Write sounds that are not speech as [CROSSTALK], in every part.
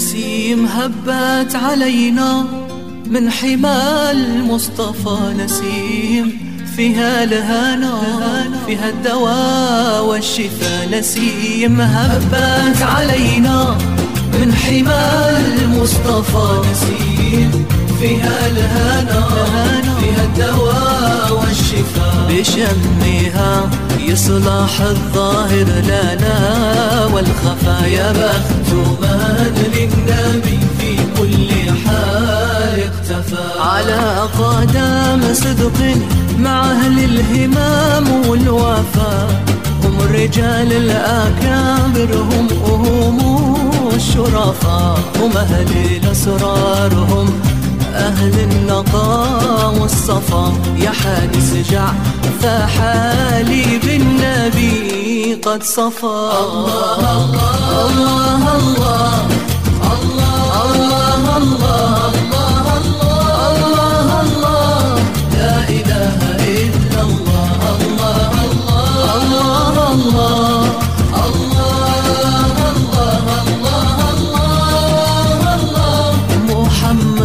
نسيم هبت علينا من حمى المصطفى نسيم. فيها الهنا فيها الدواء والشفاء نسيم. هبت علينا من حمى المصطفى نسيم. فيها الهنا فيها الدواء والشفاء. بشمها يصلح الظاهر لنا والخفايا بخت من للنبي في كل حال اختفى على قدم صدق مع أهل الهمام والوفاء هم الرجال الأكابر هم هم الشرفاء هم أهل الأسرار هم أهل النقاء والصفا. يا حادث جع فحالي بالنبي قد صفى الله الله الله الله الله الله الله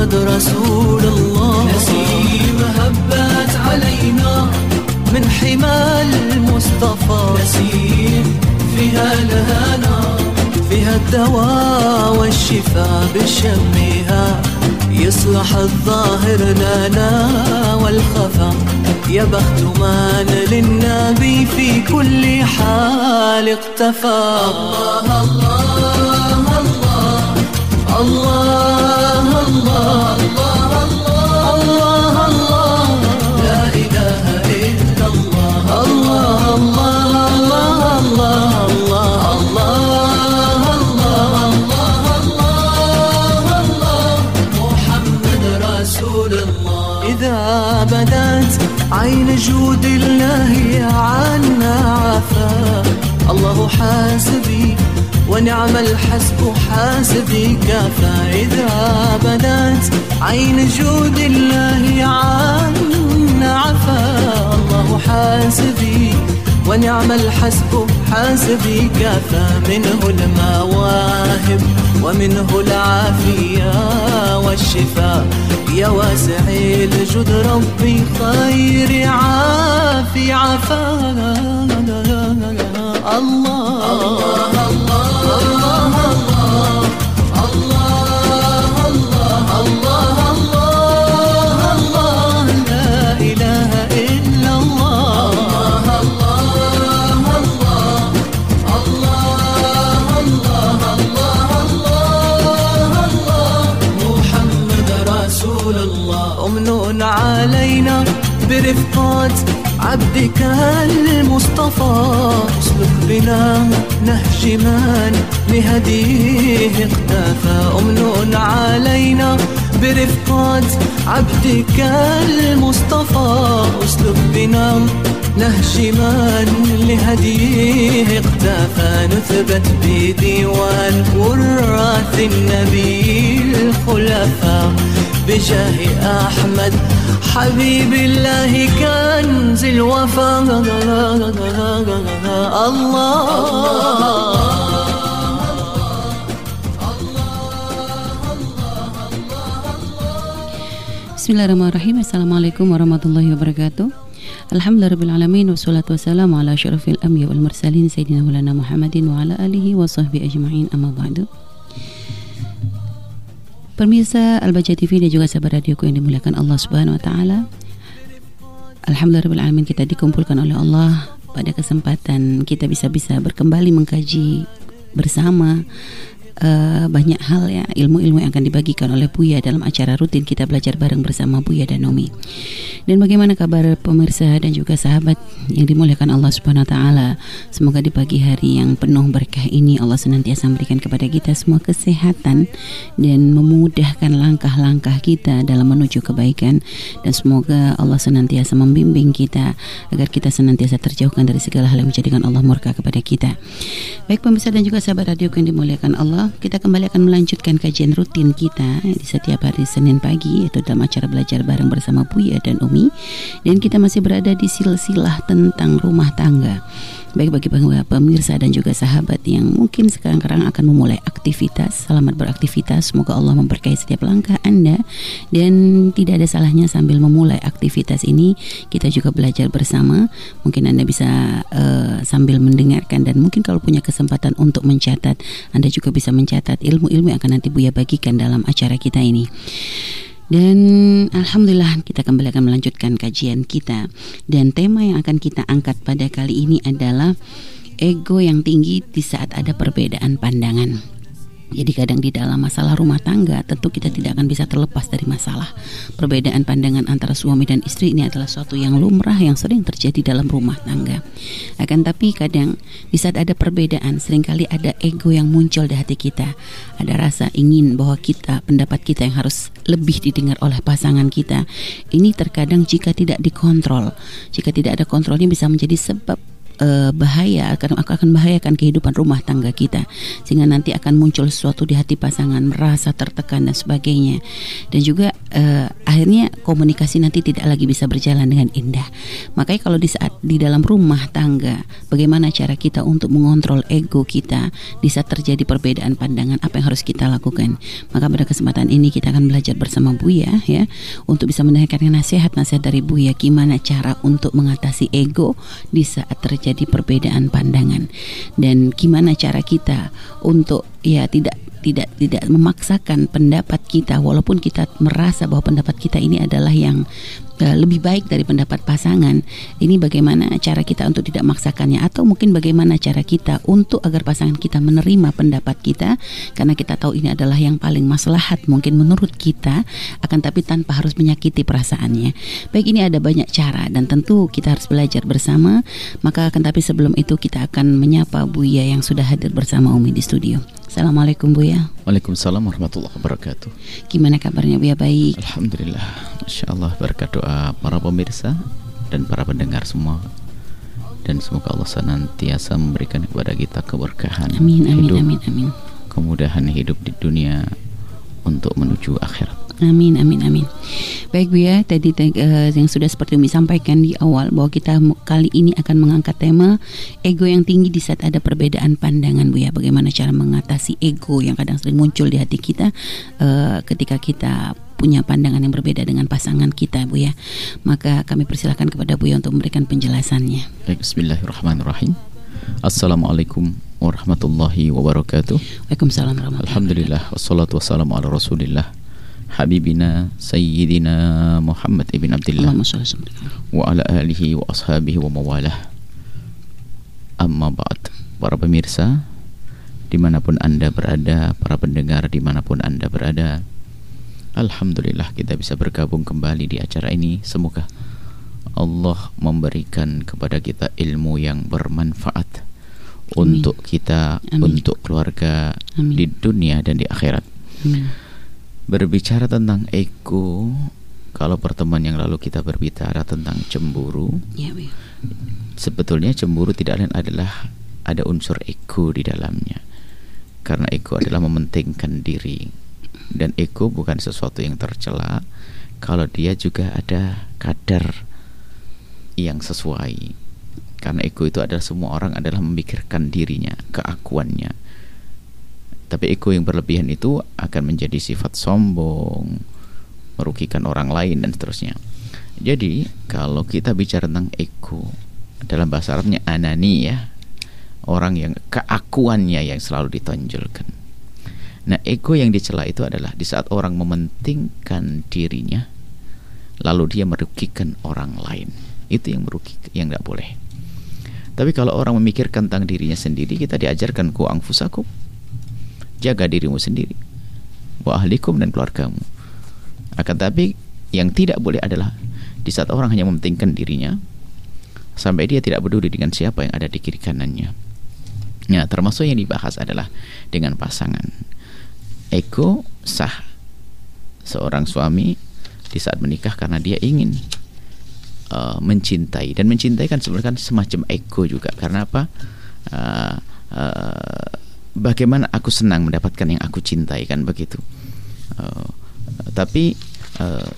محمد رسول الله. نسيم هبت علينا من حمى المصطفى. نسيم فيها الهنا فيها الدواء والشفاء بشمها. يصلح الظاهر لنا والخفا. يا بخت من للنبي في كل حال اقتفى. الله الله. الله الله الله الله الله لا إله إلا الله الله الله الله الله الله محمد رسول الله إذا عين جود الله عنا عفا الله حاسبي ونعم الحسب حاسبي كفى إذا بدت عين جود الله عنا عفا الله حاسبي ونعم الحسب حاسبي كفى منه المواهب ومنه العافية والشفاء يا واسع الجود ربي خير عافي عفا الله الله أمن علينا برفقات عبدك المصطفى. اسلك بنا نهج من لهديه اختفى أمن علينا برفقات عبدك المصطفى. اسلك بنا نهج من لهديه. اقتفى نثبت بديوان وراث النبي الخلفاء بجاه أحمد. حبيب الله كنز الوفا الله Bismillahirrahmanirrahim Assalamualaikum warahmatullahi wabarakatuh Alhamdulillahirrahmanirrahim Wassalatu wassalamu ala syarafil amya wal mursalin Sayyidina Maulana Muhammadin Wa ala alihi wa sahbihi ajma'in Amma ba'du Pemirsa Al-Baca TV dan juga sahabat radioku yang dimuliakan Allah Subhanahu Wa Taala. Alhamdulillahirrahmanirrahim kita dikumpulkan oleh Allah Pada kesempatan kita bisa-bisa berkembali mengkaji bersama uh, banyak hal ya ilmu-ilmu yang akan dibagikan oleh Buya dalam acara rutin kita belajar bareng bersama Buya dan Nomi. Dan bagaimana kabar pemirsa dan juga sahabat yang dimuliakan Allah Subhanahu wa taala? Semoga di pagi hari yang penuh berkah ini Allah senantiasa memberikan kepada kita semua kesehatan dan memudahkan langkah-langkah kita dalam menuju kebaikan dan semoga Allah senantiasa membimbing kita agar kita senantiasa terjauhkan dari segala hal yang menjadikan Allah murka kepada kita. Baik pemirsa dan juga sahabat radio yang dimuliakan Allah, kita kembali akan melanjutkan kajian rutin kita di setiap hari Senin pagi yaitu dalam acara belajar bareng bersama Buya dan Umi dan kita masih berada di silsilah tentang rumah tangga. Baik bagi pemirsa dan juga sahabat yang mungkin sekarang-sekarang akan memulai aktivitas, selamat beraktivitas. Semoga Allah memberkahi setiap langkah Anda dan tidak ada salahnya sambil memulai aktivitas ini kita juga belajar bersama. Mungkin Anda bisa uh, sambil mendengarkan dan mungkin kalau punya kesempatan untuk mencatat, Anda juga bisa mencatat ilmu-ilmu yang akan nanti Buya bagikan dalam acara kita ini. Dan alhamdulillah kita kembali akan melanjutkan kajian kita dan tema yang akan kita angkat pada kali ini adalah ego yang tinggi di saat ada perbedaan pandangan. Jadi kadang di dalam masalah rumah tangga tentu kita tidak akan bisa terlepas dari masalah. Perbedaan pandangan antara suami dan istri ini adalah suatu yang lumrah yang sering terjadi dalam rumah tangga. Akan tapi kadang di saat ada perbedaan sering kali ada ego yang muncul di hati kita. Ada rasa ingin bahwa kita, pendapat kita yang harus lebih didengar oleh pasangan kita. Ini terkadang jika tidak dikontrol, jika tidak ada kontrolnya bisa menjadi sebab uh, bahaya akan akan membahayakan kehidupan rumah tangga kita. Sehingga nanti akan muncul sesuatu di hati pasangan merasa tertekan dan sebagainya. Dan juga uh, akhirnya komunikasi nanti tidak lagi bisa berjalan dengan indah. Makanya kalau di saat di dalam rumah tangga bagaimana cara kita untuk mengontrol ego kita di saat terjadi perbedaan pandangan apa yang harus kita lakukan? Maka pada kesempatan ini kita akan belajar bersama Buya ya untuk bisa mendengarkan nasihat-nasihat dari Buya gimana cara untuk mengatasi ego di saat terjadi terjadi perbedaan pandangan. Dan gimana cara kita untuk ya tidak tidak tidak memaksakan pendapat kita walaupun kita merasa bahwa pendapat kita ini adalah yang lebih baik dari pendapat pasangan. Ini bagaimana cara kita untuk tidak memaksakannya atau mungkin bagaimana cara kita untuk agar pasangan kita menerima pendapat kita karena kita tahu ini adalah yang paling maslahat mungkin menurut kita akan tapi tanpa harus menyakiti perasaannya. Baik ini ada banyak cara dan tentu kita harus belajar bersama. Maka akan tapi sebelum itu kita akan menyapa Buya yang sudah hadir bersama Umi di studio. Assalamualaikum Buya. Waalaikumsalam warahmatullahi wabarakatuh. Gimana kabarnya Buya baik? Alhamdulillah. Masya Allah berkat doa para pemirsa dan para pendengar semua dan semoga Allah senantiasa memberikan kepada kita keberkahan amin, amin, hidup, amin, amin. kemudahan hidup di dunia untuk menuju akhirat. Amin, amin, amin. Baik Bu ya, tadi uh, yang sudah seperti Umi sampaikan di awal bahwa kita kali ini akan mengangkat tema ego yang tinggi di saat ada perbedaan pandangan Bu ya. Bagaimana cara mengatasi ego yang kadang sering muncul di hati kita uh, ketika kita punya pandangan yang berbeda dengan pasangan kita Bu ya. Maka kami persilahkan kepada Bu ya untuk memberikan penjelasannya. Baik, bismillahirrahmanirrahim. Assalamualaikum warahmatullahi wabarakatuh. Waalaikumsalam warahmatullahi wabarakatuh. Alhamdulillah wassalatu wassalamu ala Rasulillah habibina sayyidina Muhammad ibn Abdullah wa ala alihi wa ashabihi wa mawalah amma ba'd para pemirsa di mana pun anda berada para pendengar di mana pun anda berada Alhamdulillah kita bisa bergabung kembali di acara ini semoga Allah memberikan kepada kita ilmu yang bermanfaat Amin. untuk kita Amin. untuk keluarga Amin. di dunia dan di akhirat Amin berbicara tentang ego kalau pertemuan yang lalu kita berbicara tentang cemburu ya, ya. sebetulnya cemburu tidak lain adalah ada unsur ego di dalamnya. Karena ego adalah mementingkan diri. Dan ego bukan sesuatu yang tercela kalau dia juga ada kadar yang sesuai. Karena ego itu adalah semua orang adalah memikirkan dirinya keakuannya tapi ego yang berlebihan itu akan menjadi sifat sombong, merugikan orang lain dan seterusnya. Jadi kalau kita bicara tentang ego dalam bahasa Arabnya anani ya, orang yang keakuannya yang selalu ditonjolkan. Nah, ego yang dicela itu adalah di saat orang mementingkan dirinya, lalu dia merugikan orang lain. Itu yang merugikan, yang tidak boleh. Tapi kalau orang memikirkan tentang dirinya sendiri, kita diajarkan ku angfusakum jaga dirimu sendiri. Wa ahlikum dan keluargamu. Akan tapi yang tidak boleh adalah di saat orang hanya mementingkan dirinya sampai dia tidak peduli dengan siapa yang ada di kiri kanannya. Ya termasuk yang dibahas adalah dengan pasangan. Ego sah. Seorang suami di saat menikah karena dia ingin uh, mencintai. Dan mencintai kan sebenarnya kan semacam ego juga. Karena apa? Uh, uh, bagaimana aku senang mendapatkan yang aku cintai kan begitu. Uh, tapi uh,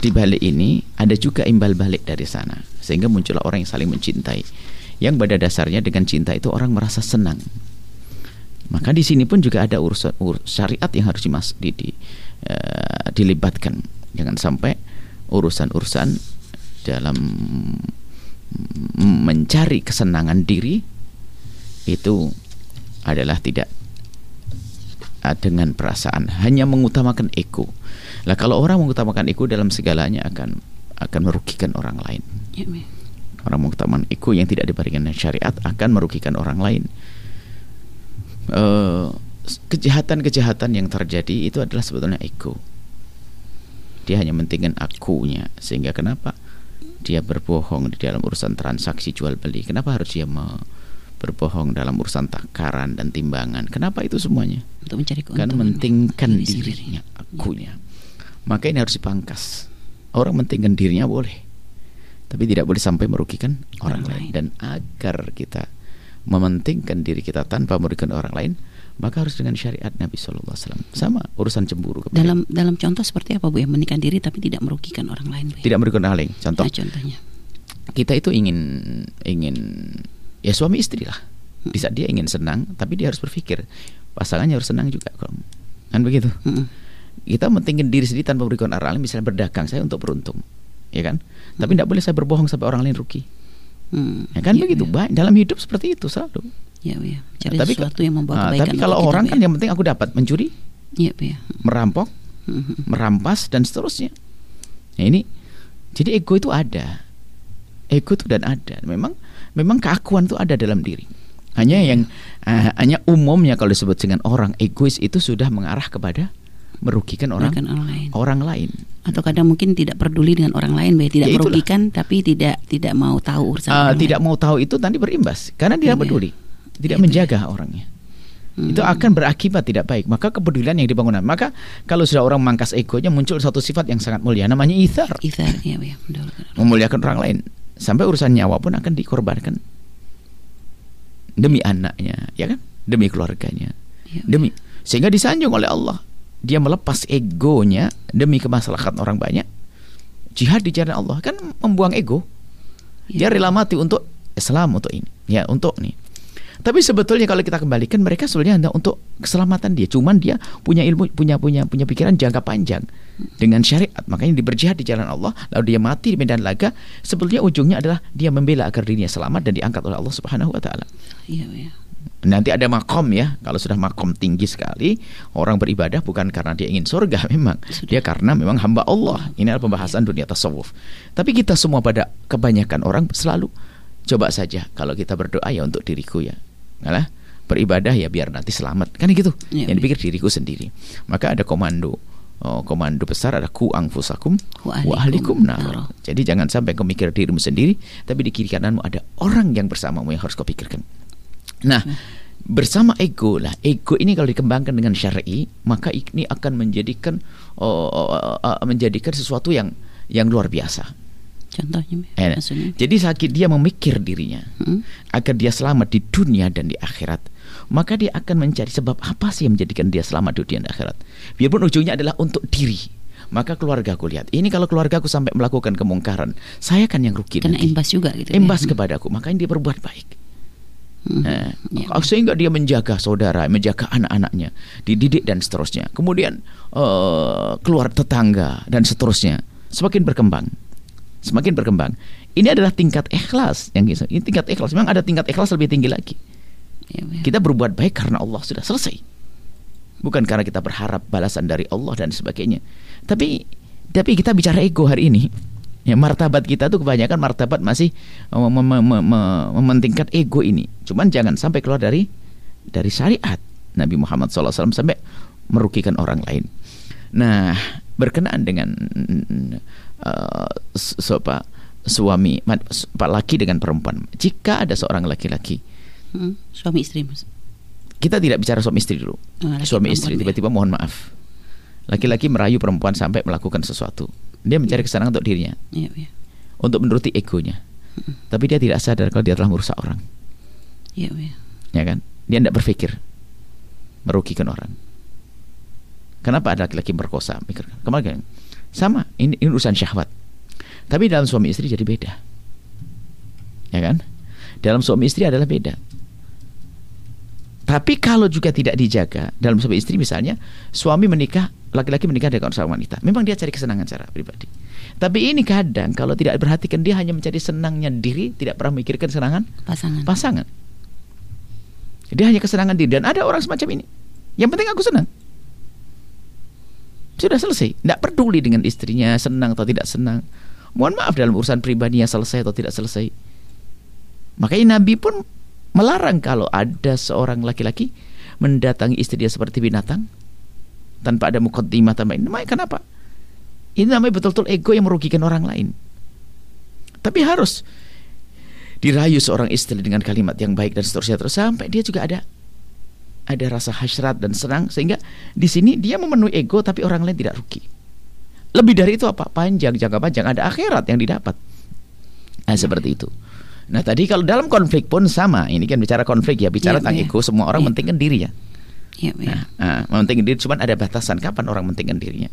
di balik ini ada juga imbal balik dari sana sehingga muncullah orang yang saling mencintai. yang pada dasarnya dengan cinta itu orang merasa senang. Maka di sini pun juga ada urusan ur, syariat yang harus dimas, di, di, uh, dilibatkan. Jangan sampai urusan-urusan dalam mencari kesenangan diri itu adalah tidak uh, dengan perasaan, hanya mengutamakan ego. Lah kalau orang mengutamakan ego dalam segalanya akan akan merugikan orang lain. Ya, orang mengutamakan ego yang tidak dengan syariat akan merugikan orang lain. Uh, kejahatan-kejahatan yang terjadi itu adalah sebetulnya ego. Dia hanya mentingkan akunya sehingga kenapa dia berbohong di dalam urusan transaksi jual beli? Kenapa harus dia me berbohong dalam urusan takaran dan timbangan? Kenapa itu semuanya? Untuk mencari Kan mentingkan dirinya, akunya. Maka ini harus dipangkas. Orang mentingkan dirinya boleh, tapi tidak boleh sampai merugikan orang, orang lain. Dan agar kita mementingkan diri kita tanpa merugikan orang lain, maka harus dengan syariat Nabi Shallallahu Alaihi Wasallam. Sama urusan cemburu. Kepada dalam dalam contoh seperti apa bu yang menikah diri tapi tidak merugikan orang lain? Bu? Tidak merugikan orang lain. Contoh. Nah, contohnya. Kita itu ingin ingin ya suami istri lah. Hmm. Bisa dia ingin senang tapi dia harus berpikir pasangannya harus senang juga kan begitu. Hmm kita mentingin diri sendiri tanpa memberikan orang lain misalnya berdagang saya untuk beruntung ya kan hmm. tapi tidak boleh saya berbohong sampai orang lain rugi hmm. ya kan ya, begitu ya. baik dalam hidup seperti itu selalu ya ya cari nah, tapi, sesuatu yang membawa nah, tapi kalau orang kan ya. yang penting aku dapat mencuri ya, ya. merampok hmm. merampas dan seterusnya nah, ini jadi ego itu ada ego itu dan ada memang memang keakuan itu ada dalam diri hanya yang uh, hanya umumnya kalau disebut dengan orang egois itu sudah mengarah kepada merugikan orang, orang lain. Orang lain. Atau kadang mungkin tidak peduli dengan orang lain, baik tidak ya merugikan tapi tidak tidak mau tahu urusan uh, tidak lain. mau tahu itu nanti berimbas karena dia ya, peduli, tidak ya, menjaga ya. orangnya. Hmm. Itu akan berakibat tidak baik. Maka kepedulian yang dibangun. Maka kalau sudah orang mangkas egonya muncul satu sifat yang sangat mulia namanya ithar. Ithar, ya, ya, Memuliakan orang lain sampai urusan nyawa pun akan dikorbankan. Demi anaknya, ya kan? Demi keluarganya. Ya, demi sehingga disanjung oleh Allah. Dia melepas egonya demi kemaslahatan orang banyak. Jihad di jalan Allah kan membuang ego. Ya. dia rela mati untuk Islam untuk ini. Ya untuk nih. Tapi sebetulnya kalau kita kembalikan mereka sebenarnya hanya untuk keselamatan dia. Cuman dia punya ilmu punya punya punya pikiran jangka panjang dengan syariat makanya dia berjihad di jalan Allah lalu dia mati di medan laga sebetulnya ujungnya adalah dia membela agar dirinya selamat dan diangkat oleh Allah Subhanahu wa taala iya ya Nanti ada makom ya. Kalau sudah makom tinggi sekali, orang beribadah bukan karena dia ingin surga [LAUGHS] memang. Dia karena memang hamba Allah. Ini adalah pembahasan dunia tasawuf. Tapi kita semua pada kebanyakan orang selalu coba saja kalau kita berdoa ya untuk diriku ya. Ngalah beribadah ya biar nanti selamat. Kan gitu. Ya, Yang dipikir diriku sendiri. Maka ada komando Oh, komando besar ada ku angfusakum wa ahlikum nar. Jadi jangan sampai kau mikir dirimu sendiri, tapi di kiri kananmu ada orang yang bersamamu yang harus kau pikirkan. Nah, bersama ego lah. Ego ini kalau dikembangkan dengan syar'i, maka ini akan menjadikan uh, uh, uh, menjadikan sesuatu yang yang luar biasa. Contohnya, eh, jadi saat dia memikir dirinya hmm? agar dia selamat di dunia dan di akhirat, maka dia akan mencari sebab apa sih yang menjadikan dia selamat di dunia dan akhirat. Biarpun ujungnya adalah untuk diri, maka keluarga aku lihat ini kalau keluarga aku sampai melakukan kemungkaran saya kan yang rugi nanti. imbas juga gitu imbas ya? kepadaku makanya dia berbuat baik Hmm. Nah, ya. Sehingga dia menjaga saudara, menjaga anak-anaknya, dididik dan seterusnya. Kemudian uh, keluar tetangga dan seterusnya. Semakin berkembang, semakin berkembang. Ini adalah tingkat ikhlas yang ini tingkat ikhlas. Memang ada tingkat ikhlas lebih tinggi lagi. Ya. Kita berbuat baik karena Allah sudah selesai, bukan karena kita berharap balasan dari Allah dan sebagainya. Tapi tapi kita bicara ego hari ini Ya martabat kita tuh kebanyakan martabat masih mem mem mem mementingkan ego ini. Cuman jangan sampai keluar dari dari syariat Nabi Muhammad SAW sampai merugikan orang lain. Nah berkenaan dengan uh, suami pak laki dengan perempuan. Jika ada seorang laki-laki, hmm, suami istri mas. Kita tidak bicara suami istri dulu. Oh, suami istri ya. tiba-tiba mohon maaf. Laki-laki merayu perempuan sampai melakukan sesuatu dia mencari kesenangan untuk dirinya. Iya, iya. Untuk menuruti egonya. Tapi dia tidak sadar kalau dia telah merusak orang. Iya, iya. Ya kan? Dia tidak berpikir merugikan orang. Kenapa ada laki-laki merkosa? Mikir kemarin sama, ini, ini urusan syahwat. Tapi dalam suami istri jadi beda. Ya kan? dalam suami istri adalah beda. Tapi kalau juga tidak dijaga dalam suami istri misalnya suami menikah, laki-laki menikah dengan seorang wanita, memang dia cari kesenangan secara pribadi. Tapi ini kadang kalau tidak diperhatikan dia hanya mencari senangnya diri, tidak pernah memikirkan kesenangan pasangan. Pasangan. Dia hanya kesenangan diri dan ada orang semacam ini. Yang penting aku senang. Sudah selesai. Tidak peduli dengan istrinya senang atau tidak senang. Mohon maaf dalam urusan pribadinya selesai atau tidak selesai. Makanya Nabi pun melarang kalau ada seorang laki-laki mendatangi istri dia seperti binatang tanpa ada mukaddimah tanpa. Namanya kenapa? Ini namanya betul-betul ego yang merugikan orang lain. Tapi harus dirayu seorang istri dengan kalimat yang baik dan seterusnya terus sampai dia juga ada ada rasa hasrat dan senang sehingga di sini dia memenuhi ego tapi orang lain tidak rugi. Lebih dari itu apa? Panjang jangka panjang ada akhirat yang didapat. Nah, seperti itu. Nah tadi kalau dalam konflik pun sama, ini kan bicara konflik ya, bicara ya, tentang ya. ego, semua orang ya. mentingkan dirinya. Ya, ya. Nah, mementingkan diri, cuma ada batasan kapan orang mementingkan dirinya.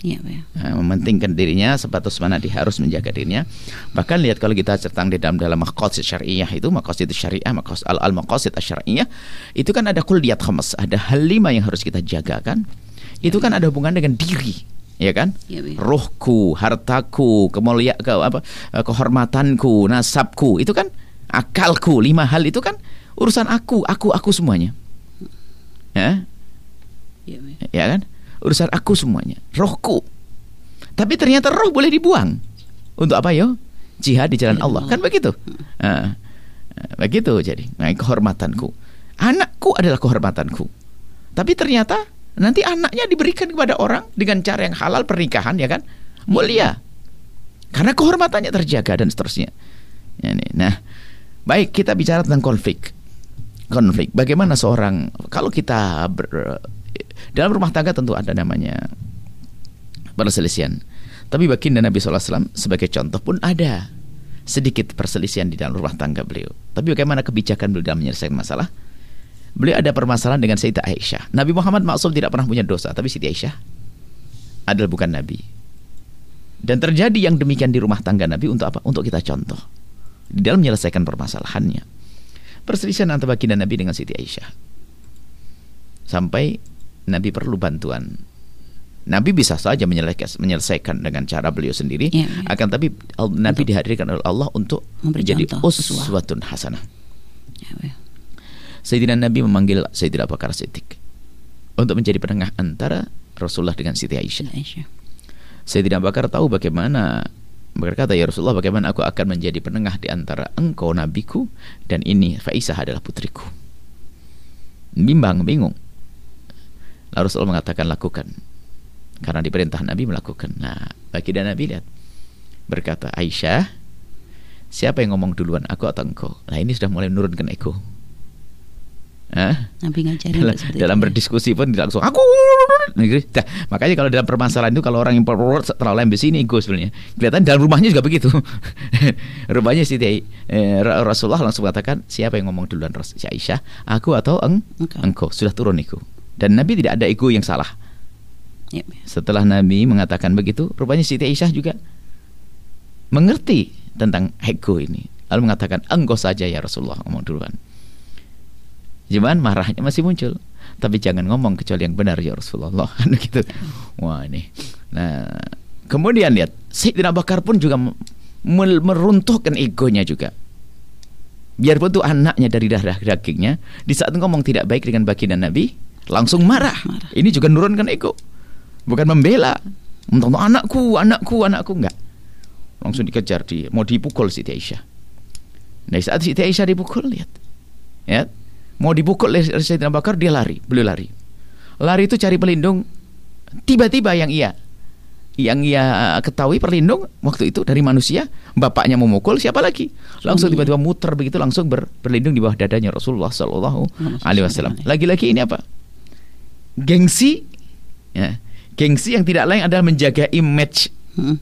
Ya, ya. Nah, mementingkan dirinya sebatas mana dia harus menjaga dirinya. Bahkan lihat kalau kita tentang di dalam dalam maqasid syariah itu maqasid syariah maqasid al al maqasid syariah itu kan ada kulliyat khamas, ada hal lima yang harus kita jaga kan. Itu kan ada hubungan dengan diri ya kan? Ya, ya. Rohku, hartaku, kemuliaan ke apa eh, kehormatanku, nasabku, itu kan akalku, lima hal itu kan urusan aku, aku, aku semuanya. Ya? Ya, ya. ya kan? Urusan aku semuanya, rohku. Tapi ternyata roh boleh dibuang. Untuk apa yo? Jihad di jalan ya, Allah. Kan begitu? Nah, begitu jadi. Nah, kehormatanku. Anakku adalah kehormatanku. Tapi ternyata Nanti anaknya diberikan kepada orang dengan cara yang halal pernikahan ya kan? Mulia. Karena kehormatannya terjaga dan seterusnya. Ya, nah, baik kita bicara tentang konflik. Konflik. Bagaimana seorang kalau kita ber, dalam rumah tangga tentu ada namanya perselisihan. Tapi baginda Nabi SAW sebagai contoh pun ada sedikit perselisihan di dalam rumah tangga beliau. Tapi bagaimana kebijakan beliau dalam menyelesaikan masalah? Beliau ada permasalahan dengan Sayyidah Aisyah. Nabi Muhammad maksum tidak pernah punya dosa, tapi Siti Aisyah adalah bukan Nabi. Dan terjadi yang demikian di rumah tangga Nabi untuk apa? Untuk kita contoh. Di dalam menyelesaikan permasalahannya. Perselisihan antara baginda Nabi dengan Siti Aisyah. Sampai Nabi perlu bantuan. Nabi bisa saja menyelesaikan dengan cara beliau sendiri, ya, ya. akan tapi Nabi dihadirkan oleh Allah untuk menjadi uswatun hasanah. Ya, ya. Sayyidina Nabi memanggil Sayyidina Abu Bakar Siddiq untuk menjadi penengah antara Rasulullah dengan Siti Aisyah. Sayyidina Abu Bakar tahu bagaimana berkata ya Rasulullah bagaimana aku akan menjadi penengah di antara engkau nabiku dan ini Faisah adalah putriku. Bimbang, bingung. Lalu Rasulullah mengatakan lakukan. Karena diperintah Nabi melakukan. Nah, bagi dan Nabi lihat berkata Aisyah, siapa yang ngomong duluan aku atau engkau? Nah, ini sudah mulai menurunkan ego. Nabi ngajarin dalam, dalam ya. berdiskusi pun langsung aku! Nah, makanya kalau dalam permasalahan itu kalau orang yang terlalu ambisi ini ego sebenarnya. Kelihatan dalam rumahnya juga begitu. [LAUGHS] Rumahnya Siti eh, Rasulullah langsung mengatakan siapa yang ngomong duluan si Aisyah? Aku atau eng engkau, engkau? Sudah turun ego. Dan Nabi tidak ada ego yang salah. Yep. setelah Nabi mengatakan begitu rupanya Siti Aisyah juga mengerti tentang ego ini. Lalu mengatakan engkau saja ya Rasulullah ngomong duluan Cuman marahnya masih muncul. Tapi jangan ngomong kecuali yang benar ya Rasulullah. [LAUGHS] Kan gitu. Wah ini. Nah, kemudian lihat Sayyidina Bakar pun juga meruntuhkan egonya juga. Biarpun itu anaknya dari darah dagingnya, di saat ngomong tidak baik dengan baginda Nabi, langsung marah. marah. Ini juga nurunkan ego. Bukan membela. Untuk anakku, anakku, anakku enggak. Langsung dikejar di mau dipukul Siti Aisyah. Nah, saat Siti Aisyah dipukul lihat. Ya, Mau dipukul oleh Sayyidina Bakar, dia lari, beliau lari. Lari itu cari pelindung. Tiba-tiba yang ia yang ia ketahui perlindung waktu itu dari manusia, bapaknya memukul, siapa lagi? Langsung tiba-tiba muter begitu langsung ber, berlindung di bawah dadanya Rasulullah Shallallahu alaihi wasallam. Lagi-lagi ini apa? Gengsi ya. Gengsi yang tidak lain adalah menjaga image hmm.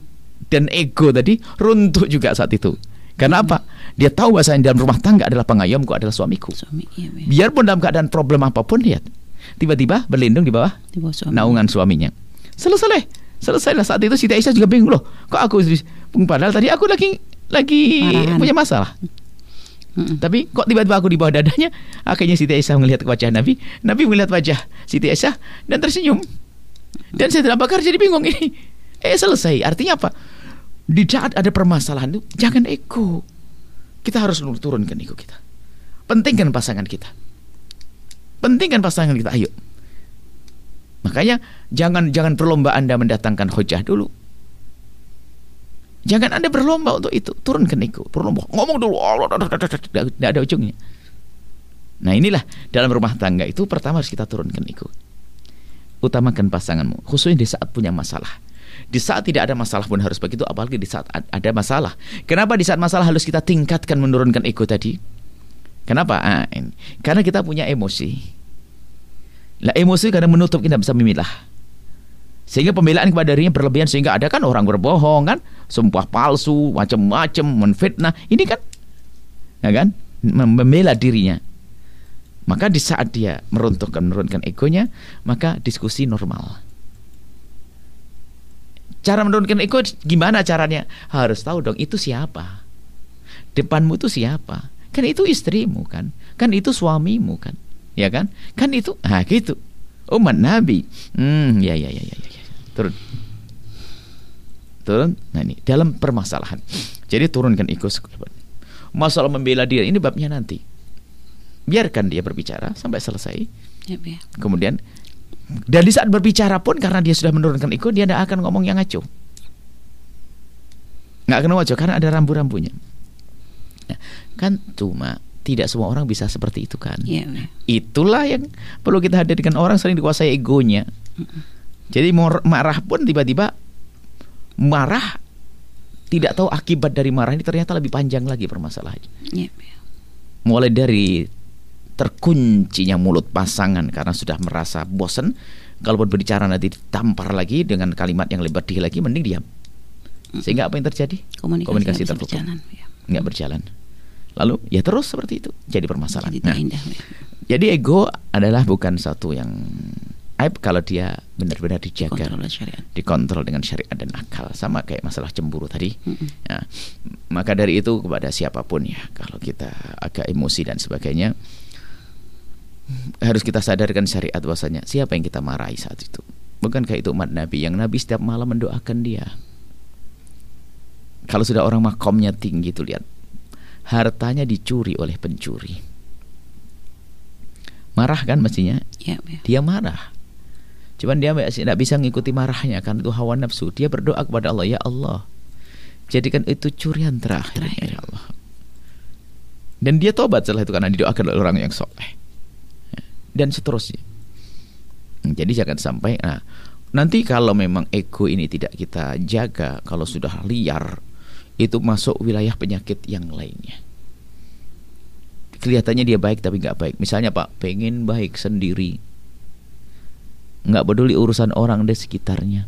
dan ego tadi runtuh juga saat itu. Karena apa? Dia tahu bahasa dalam rumah tangga adalah pengayomku adalah suamiku. Suami, iya, iya. Biarpun dalam keadaan problem apa pun lihat, tiba-tiba berlindung di bawah, di bawah suami. naungan suaminya. Selesai, selesailah saat itu Siti Aisyah juga bingung loh. Kok aku padahal tadi aku lagi lagi Marahan. punya masalah. Mm-mm. Tapi kok tiba-tiba aku di bawah dadanya? Akhirnya Siti Aisyah melihat wajah Nabi. Nabi melihat wajah Siti Aisyah dan tersenyum. Dan saya tidak bakar jadi bingung ini. Eh selesai. Artinya apa? Di saat ada permasalahan itu jangan ego. Kita harus turunkan ego kita. Pentingkan pasangan kita. Pentingkan pasangan kita. Ayo. Makanya jangan jangan berlomba Anda mendatangkan hujah dulu. Jangan Anda berlomba untuk itu. Turunkan ego. Berlomba. Ngomong dulu. Tidak ada ujungnya. Nah inilah dalam rumah tangga itu pertama harus kita turunkan ego. Utamakan pasanganmu. Khususnya di saat punya masalah. Di saat tidak ada masalah pun harus begitu. Apalagi di saat ada masalah. Kenapa di saat masalah harus kita tingkatkan menurunkan ego tadi? Kenapa? Ah, ini. Karena kita punya emosi. Lah emosi karena menutup kita bisa memilah. Sehingga pembelaan kepada dirinya berlebihan sehingga ada kan orang berbohong kan, sumpah palsu, macam-macam, menfitnah. Ini kan ya kan membela dirinya. Maka di saat dia meruntuhkan menurunkan egonya, maka diskusi normal. Cara menurunkan ego gimana caranya? Harus tahu dong itu siapa. Depanmu itu siapa? Kan itu istrimu kan? Kan itu suamimu kan? Ya kan? Kan itu ah gitu. Umat Nabi. Hmm, ya ya ya ya ya turun turun nah ini dalam permasalahan jadi turunkan ego masalah membela dia ini babnya nanti biarkan dia berbicara sampai selesai ya, ya. kemudian dan di saat berbicara pun karena dia sudah menurunkan ego dia tidak akan ngomong yang ngaco nggak akan ngaco karena ada rambu-rambunya nah, kan cuma tidak semua orang bisa seperti itu kan ya, ya. itulah yang perlu kita hadirkan orang sering dikuasai egonya jadi marah pun tiba-tiba marah tidak tahu akibat dari marah ini ternyata lebih panjang lagi permasalahannya. Yeah. Mulai dari terkuncinya mulut pasangan karena sudah merasa bosan, kalau berbicara nanti ditampar lagi dengan kalimat yang lebih tinggi lagi, mending diam. Sehingga apa yang terjadi? Komunikasi, Komunikasi tertutup, berjalan, ya. nggak berjalan. Lalu ya terus seperti itu jadi permasalahan. Jadi, nah, indah, ya. jadi ego adalah bukan satu yang aib kalau dia benar-benar dijaga, dikontrol dengan syariat dan akal, sama kayak masalah cemburu tadi. Mm maka dari itu kepada siapa pun ya, kalau kita agak emosi dan sebagainya, harus kita sadarkan syariat bahwasanya siapa yang kita marahi saat itu. Bukankah itu umat Nabi yang Nabi setiap malam mendoakan dia? Kalau sudah orang makomnya tinggi tuh lihat, hartanya dicuri oleh pencuri. Marah kan mestinya? Ya, ya. Dia marah Cuman dia tidak bisa mengikuti marahnya karena itu hawa nafsu. Dia berdoa kepada Allah, ya Allah, jadikan itu curian terakhir, terakhir. ya Allah. Dan dia tobat setelah itu karena didoakan oleh orang yang soleh. Dan seterusnya. Jadi jangan sampai nah, nanti kalau memang ego ini tidak kita jaga, kalau sudah liar, itu masuk wilayah penyakit yang lainnya. Kelihatannya dia baik tapi nggak baik. Misalnya Pak, pengen baik sendiri, nggak peduli urusan orang di sekitarnya.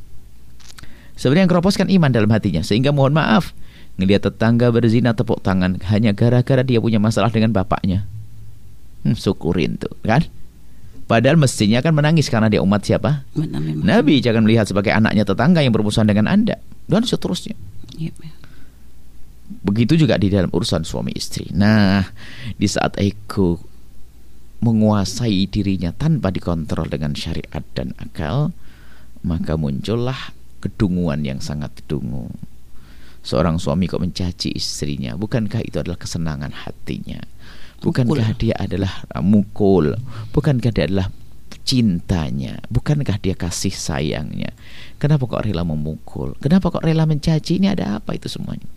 Sebenarnya yang keropos kan iman dalam hatinya, sehingga mohon maaf ngelihat tetangga berzina tepuk tangan hanya gara-gara dia punya masalah dengan bapaknya. Hmm, syukurin tuh, kan? Padahal mestinya kan menangis karena dia umat siapa? Nabi, Nabi jangan melihat sebagai anaknya tetangga yang bermusuhan dengan Anda dan seterusnya. Yep. Begitu juga di dalam urusan suami istri. Nah, di saat ego menguasai dirinya tanpa dikontrol dengan syariat dan akal, maka muncullah kedunguan yang sangat dungu. Seorang suami kok mencaci istrinya, bukankah itu adalah kesenangan hatinya? Bukankah dia adalah mukul? Bukankah dia adalah cintanya? Bukankah dia kasih sayangnya? Kenapa kok rela memukul? Kenapa kok rela mencaci? Ini ada apa itu semuanya?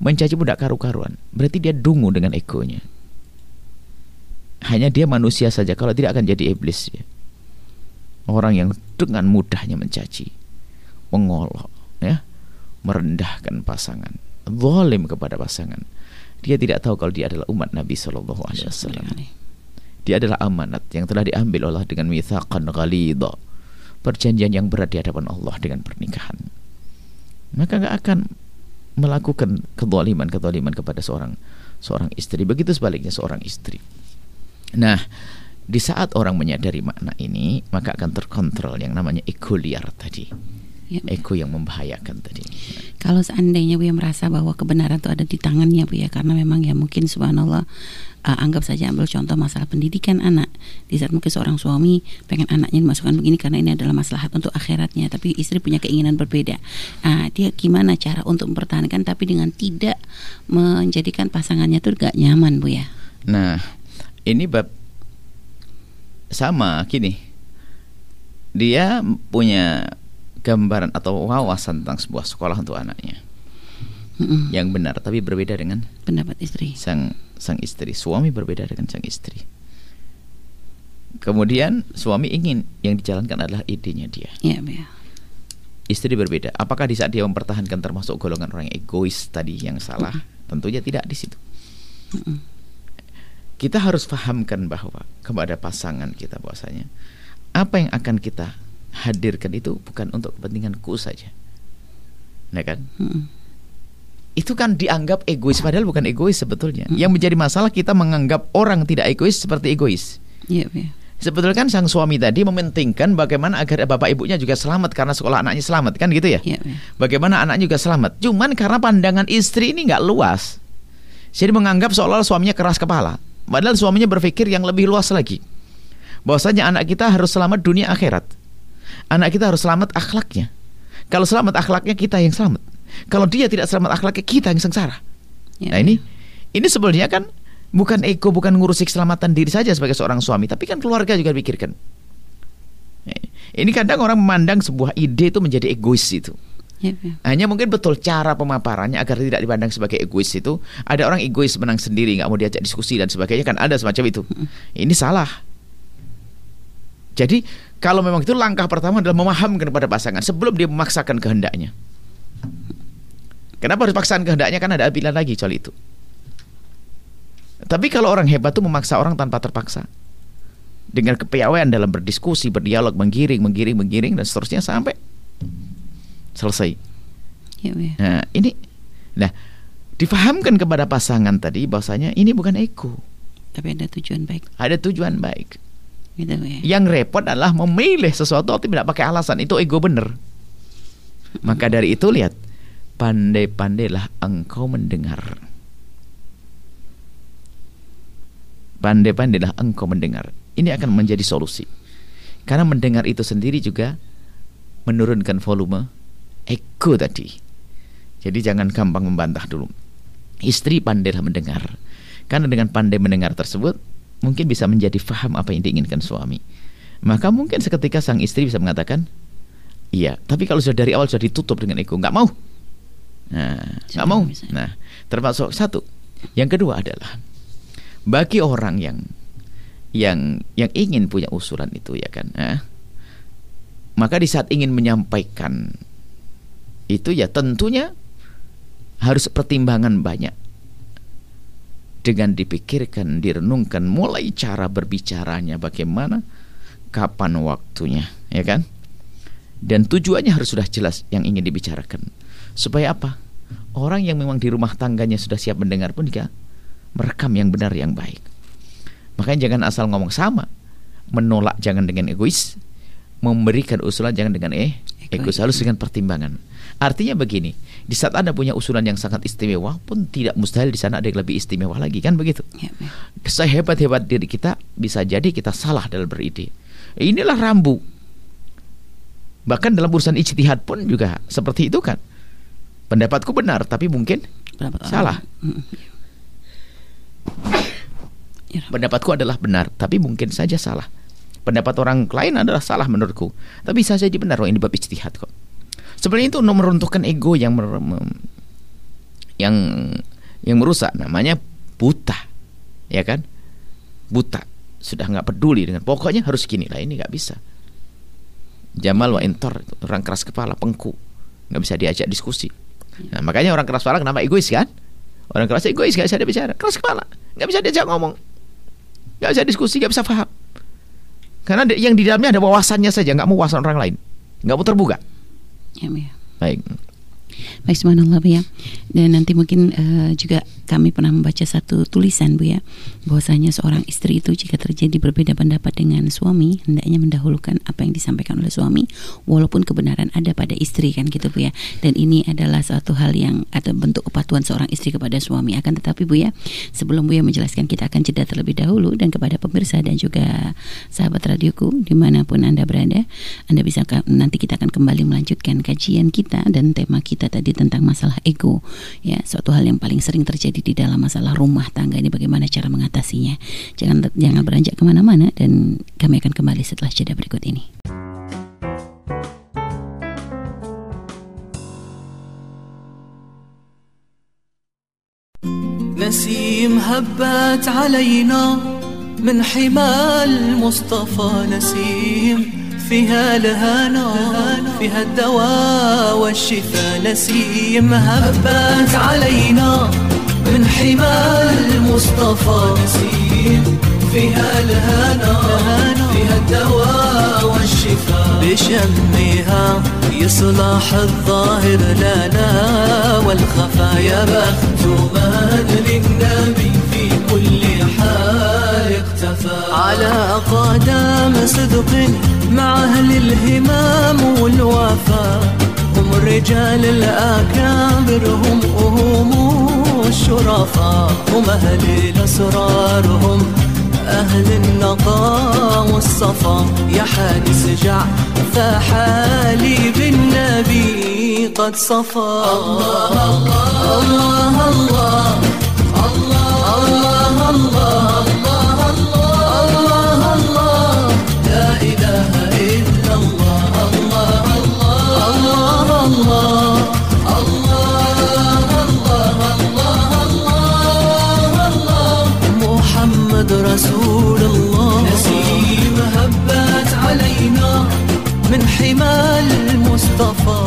Mencaci budak karu-karuan. Berarti dia dungu dengan egonya hanya dia manusia saja kalau tidak akan jadi iblis ya. orang yang dengan mudahnya mencaci mengolok ya merendahkan pasangan zalim kepada pasangan dia tidak tahu kalau dia adalah umat Nabi Shallallahu Alaihi Wasallam. dia adalah amanat yang telah diambil Allah dengan mithaqan ghalidha. Perjanjian yang berat di hadapan Allah dengan pernikahan. Maka nggak akan melakukan kezaliman kezaliman kepada seorang seorang istri. Begitu sebaliknya seorang istri. Nah, di saat orang menyadari makna ini, maka akan terkontrol yang namanya ego liar tadi. Ya, ego yang membahayakan tadi. Kalau seandainya Bu ya merasa bahwa kebenaran itu ada di tangannya Bu ya karena memang ya mungkin subhanallah uh, anggap saja ambil contoh masalah pendidikan anak. Di saat mungkin seorang suami pengen anaknya dimasukkan begini karena ini adalah masalah untuk akhiratnya tapi istri punya keinginan berbeda. Uh, dia gimana cara untuk mempertahankan tapi dengan tidak menjadikan pasangannya tuh gak nyaman Bu ya? Nah ini bab sama gini. Dia punya gambaran atau wawasan tentang sebuah sekolah untuk anaknya mm-hmm. yang benar tapi berbeda dengan pendapat istri sang sang istri suami berbeda dengan sang istri kemudian suami ingin yang dijalankan adalah idenya dia yeah, yeah. istri berbeda apakah di saat dia mempertahankan termasuk golongan orang yang egois tadi yang salah mm-hmm. tentunya tidak di situ mm-hmm. kita harus pahamkan bahwa kepada pasangan kita bahwasanya apa yang akan kita hadirkan itu bukan untuk kepentinganku saja. Nah kan? Hmm. Itu kan dianggap egois padahal bukan egois sebetulnya. Hmm. Yang menjadi masalah kita menganggap orang tidak egois seperti egois. Iya, yeah, Sebetulnya kan sang suami tadi mementingkan bagaimana agar bapak ibunya juga selamat karena sekolah anaknya selamat kan gitu ya. Yeah, yeah. Bagaimana anaknya juga selamat. Cuman karena pandangan istri ini nggak luas. Jadi menganggap seolah-olah suaminya keras kepala. Padahal suaminya berpikir yang lebih luas lagi. Bahwasanya anak kita harus selamat dunia akhirat anak kita harus selamat akhlaknya. Kalau selamat akhlaknya kita yang selamat. Kalau dia tidak selamat akhlaknya kita yang sengsara. Ya. Nah ini ini sebenarnya kan bukan ego, bukan ngurusi keselamatan diri saja sebagai seorang suami, tapi kan keluarga juga pikirkan. Ini kadang orang memandang sebuah ide itu menjadi egois itu. Ya, ya. Hanya mungkin betul cara pemaparannya agar tidak dipandang sebagai egois itu. Ada orang egois menang sendiri, nggak mau diajak diskusi dan sebagainya kan ada semacam itu. Ini salah. Jadi kalau memang itu langkah pertama adalah memahamkan kepada pasangan sebelum dia memaksakan kehendaknya. Kenapa harus paksakan kehendaknya? Kan ada pilihan lagi soal itu. Tapi kalau orang hebat itu memaksa orang tanpa terpaksa. Dengan kepiawaian dalam berdiskusi, berdialog, menggiring, menggiring, menggiring dan seterusnya sampai selesai. Ya, ya. Nah, ini nah difahamkan kepada pasangan tadi bahwasanya ini bukan ego. Tapi ada tujuan baik. Ada tujuan baik. Gitu, ya. Yang repot adalah memilih sesuatu tapi tidak pakai alasan itu ego bener. Maka dari itu lihat pandai-pandailah engkau mendengar. Pandai-pandailah engkau mendengar. Ini akan menjadi solusi. Karena mendengar itu sendiri juga menurunkan volume ego tadi. Jadi jangan gampang membantah dulu. Istri pandailah mendengar. Karena dengan pandai mendengar tersebut mungkin bisa menjadi faham apa yang diinginkan suami. Maka mungkin seketika sang istri bisa mengatakan, iya. Tapi kalau sudah dari awal sudah ditutup dengan ego, nggak mau. Nah, nggak mau. Nah, termasuk satu. Yang kedua adalah bagi orang yang yang yang ingin punya usulan itu ya kan, nah, maka di saat ingin menyampaikan itu ya tentunya harus pertimbangan banyak dengan dipikirkan, direnungkan mulai cara berbicaranya bagaimana, kapan waktunya, ya kan? Dan tujuannya harus sudah jelas yang ingin dibicarakan. Supaya apa? Orang yang memang di rumah tangganya sudah siap mendengar pun juga merekam yang benar yang baik. Makanya jangan asal ngomong sama. Menolak jangan dengan egois, memberikan usulan jangan dengan eh egois harus dengan pertimbangan. Artinya begini, di saat Anda punya usulan yang sangat istimewa pun tidak mustahil di sana ada yang lebih istimewa lagi kan begitu. Ya, ya. Sehebat-hebat diri kita bisa jadi kita salah dalam beride. Inilah rambu. Bahkan dalam urusan ijtihad pun juga seperti itu kan. Pendapatku benar tapi mungkin Pendapat salah. Ya. Pendapatku adalah benar tapi mungkin saja salah. Pendapat orang lain adalah salah menurutku. Tapi bisa jadi benar oh ini bab ijtihad kok. Sebenarnya itu meruntuhkan ego yang mer, yang yang merusak namanya buta. Ya kan? Buta. Sudah nggak peduli dengan pokoknya harus gini lah ini nggak bisa. Jamal wa intor orang keras kepala pengku nggak bisa diajak diskusi. Nah makanya orang keras kepala kenapa egois kan? Orang keras egois nggak bisa dia bicara keras kepala nggak bisa diajak ngomong nggak bisa diskusi nggak bisa paham karena yang di dalamnya ada wawasannya saja nggak mau wawasan orang lain nggak mau terbuka Ya, ya. Baik. Baik, subhanallah Bu ya. Dan nanti mungkin uh, juga kami pernah membaca satu tulisan Bu ya, bahwasanya seorang istri itu jika terjadi berbeda pendapat dengan suami, hendaknya mendahulukan apa yang disampaikan oleh suami walaupun kebenaran ada pada istri kan gitu Bu ya. Dan ini adalah suatu hal yang atau bentuk kepatuhan seorang istri kepada suami. Akan tetapi Bu ya, sebelum Bu ya menjelaskan kita akan jeda terlebih dahulu dan kepada pemirsa dan juga sahabat radioku di mana pun Anda berada, Anda bisa nanti kita akan kembali melanjutkan kajian kita dan tema kita tadi tentang masalah ego ya suatu hal yang paling sering terjadi di dalam masalah rumah tangga ini bagaimana cara mengatasinya jangan jangan beranjak kemana-mana dan kami akan kembali setelah jeda berikut ini نسيم هبت علينا من حمال المصطفى نسيم فيها الهنا فيها الدواء والشفاء نسيم هبت علينا من حمى المصطفى نسيم فيها الهنا فيها الدواء والشفاء. بشمها يصلح الظاهر لنا والخفا يا بخت من للنبي في كل حال اختفى على قدام صدق مع أهل الهمام والوفا هم الرجال الأكابر هم أهوم الشرفاء هم أهل الأسرار هم أهل النقاء والصفا. يا حارس جع فحالي بالنبي قد صفى الله الله الله الله الله الله, الله, الله. علينا من حمال المصطفى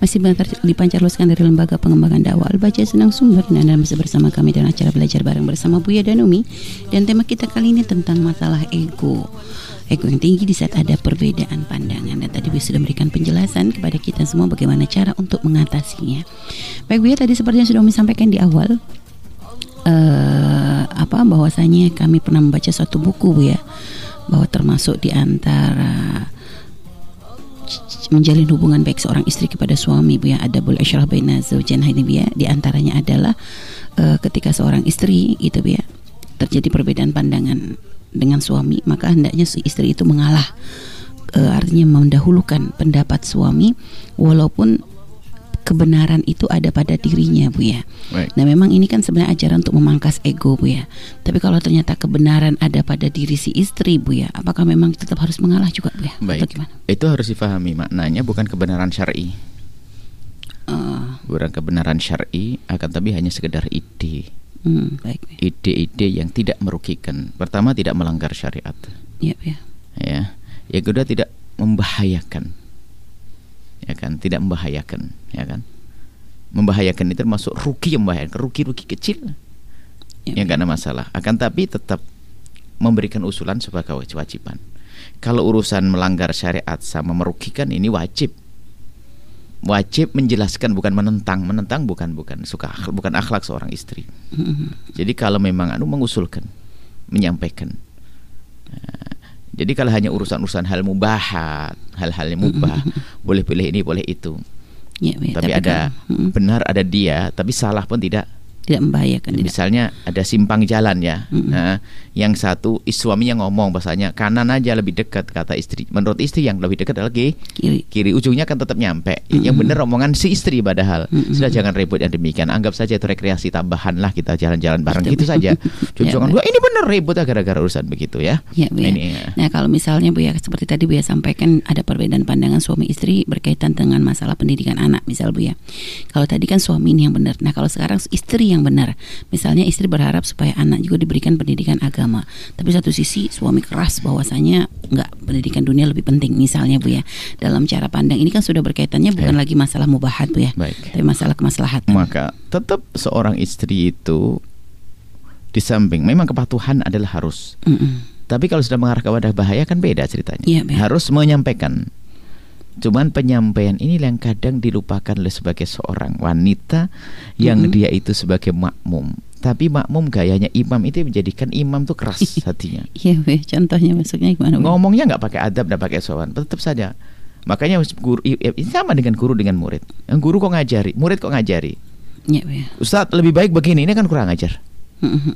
masih dipancarloskan dari Lembaga Pengembangan Dakwah Al-Baca Senang Sumber dan Anda masih bersama kami dalam acara belajar bareng bersama Buya dan Umi dan tema kita kali ini tentang masalah ego ego yang tinggi di saat ada perbedaan pandangan dan tadi Buya sudah memberikan penjelasan kepada kita semua bagaimana cara untuk mengatasinya baik Buya tadi seperti yang sudah Umi sampaikan di awal uh, apa bahwasanya kami pernah membaca suatu buku Bu ya bahwa termasuk di antara menjalin hubungan baik seorang istri kepada suami Bu ya ada boleh isyrah baina zaujain ya di antaranya adalah uh, ketika seorang istri itu Bu ya terjadi perbedaan pandangan dengan suami maka hendaknya si istri itu mengalah uh, artinya mendahulukan pendapat suami walaupun kebenaran itu ada pada dirinya Bu ya. Baik. Nah memang ini kan sebenarnya ajaran untuk memangkas ego Bu ya. Tapi kalau ternyata kebenaran ada pada diri si istri Bu ya, apakah memang tetap harus mengalah juga Bu ya? Baik. Atau gimana? Itu harus difahami maknanya bukan kebenaran syar'i. Uh. Bukan kebenaran syar'i akan tapi hanya sekedar ide. Hmm, baik. Ide-ide yang tidak merugikan. Pertama tidak melanggar syariat. Iya, ya. Ya. Yang kedua tidak membahayakan ya kan? Tidak membahayakan ya kan? Membahayakan itu termasuk rugi yang membahayakan rugi-rugi kecil. Ya, yang gak ada masalah. Akan tapi tetap memberikan usulan sebagai kewajiban. Kalau urusan melanggar syariat sama merugikan ini wajib. Wajib menjelaskan bukan menentang. Menentang bukan bukan suka bukan akhlak seorang istri. Mm-hmm. jadi kalau memang anu mengusulkan menyampaikan nah, jadi kalau hanya urusan-urusan hal mubahat, hal-hal yang mubah, [LAUGHS] boleh pilih ini, boleh itu. Ya, ya, tapi, tapi ada kan, benar ada dia, tapi salah pun tidak tidak membahayakan. Misalnya tidak. ada simpang jalan ya, mm-hmm. nah, yang satu suaminya ngomong bahasanya kanan aja lebih dekat kata istri. Menurut istri yang lebih dekat lagi kiri, kiri ujungnya kan tetap nyampe. Mm-hmm. Yang benar omongan si istri padahal mm-hmm. sudah jangan ribut yang demikian. Anggap saja itu rekreasi tambahan lah kita jalan-jalan bareng gitu saja. [LAUGHS] Jangan ya, ini benar ribut gara-gara urusan begitu ya. Ya, bu, ya. Ini, ya. Nah kalau misalnya bu ya seperti tadi bu ya sampaikan ada perbedaan pandangan suami istri berkaitan dengan masalah pendidikan anak misal bu ya. Kalau tadi kan suami ini yang benar. Nah kalau sekarang istri yang benar. Misalnya istri berharap supaya anak juga diberikan pendidikan agama, tapi satu sisi suami keras bahwasanya nggak pendidikan dunia lebih penting. Misalnya bu ya, dalam cara pandang ini kan sudah berkaitannya bukan ya. lagi masalah mubahat bu ya, Baik. tapi masalah kemaslahatan. Maka tetap seorang istri itu di samping memang kepatuhan adalah harus. Mm -mm. Tapi kalau sudah mengarah kepada bahaya kan beda ceritanya. Ya, Harus menyampaikan Cuman penyampaian ini yang kadang dilupakan oleh sebagai seorang wanita yang mm -hmm. dia itu sebagai makmum. Tapi makmum gayanya imam itu menjadikan imam tuh keras hatinya. [LAUGHS] Iya, contohnya maksudnya gimana? Ngomongnya nggak pakai adab, nggak pakai sowan, tetap saja. Makanya guru ini sama dengan guru dengan murid. Yang guru kok ngajari, murid kok ngajari. Ya, ya. Ustadz lebih baik begini, ini kan kurang ajar.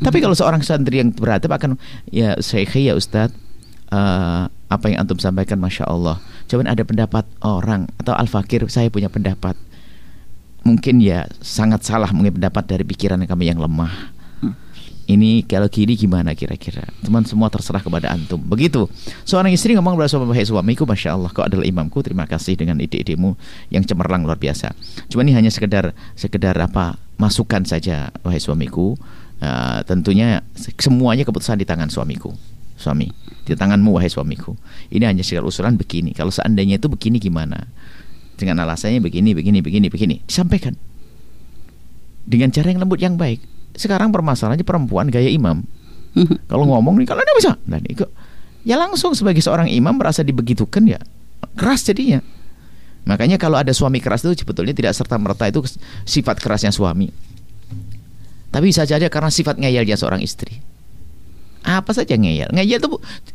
Tapi kalau seorang santri yang beradab akan ya saya ya Ustadz uh, apa yang antum sampaikan masya Allah. Coba ada pendapat orang atau al fakir saya punya pendapat. Mungkin ya sangat salah mungkin pendapat dari pikiran kami yang lemah. Ini kalau kiri gimana kira-kira? Teman semua terserah kepada antum. Begitu. Seorang istri ngomong kepada suami, "Hai suamiku, masya Allah, kau adalah imamku. Terima kasih dengan ide-idemu yang cemerlang luar biasa." Cuma ini hanya sekedar sekedar apa masukan saja, wahai suamiku. Uh, tentunya semuanya keputusan di tangan suamiku. Suami, di tanganmu wahai suamiku. Ini hanya sekedar usulan begini. Kalau seandainya itu begini gimana? Dengan alasannya begini, begini, begini, begini. Disampaikan dengan cara yang lembut yang baik sekarang permasalahannya perempuan gaya imam. [LAUGHS] kalau ngomong nih kalau ada bisa, nih kok ya langsung sebagai seorang imam merasa dibegitukan ya keras jadinya. Makanya kalau ada suami keras itu sebetulnya tidak serta merta itu sifat kerasnya suami. Tapi bisa saja karena sifat ngeyelnya seorang istri apa saja ngeyel ngeyel itu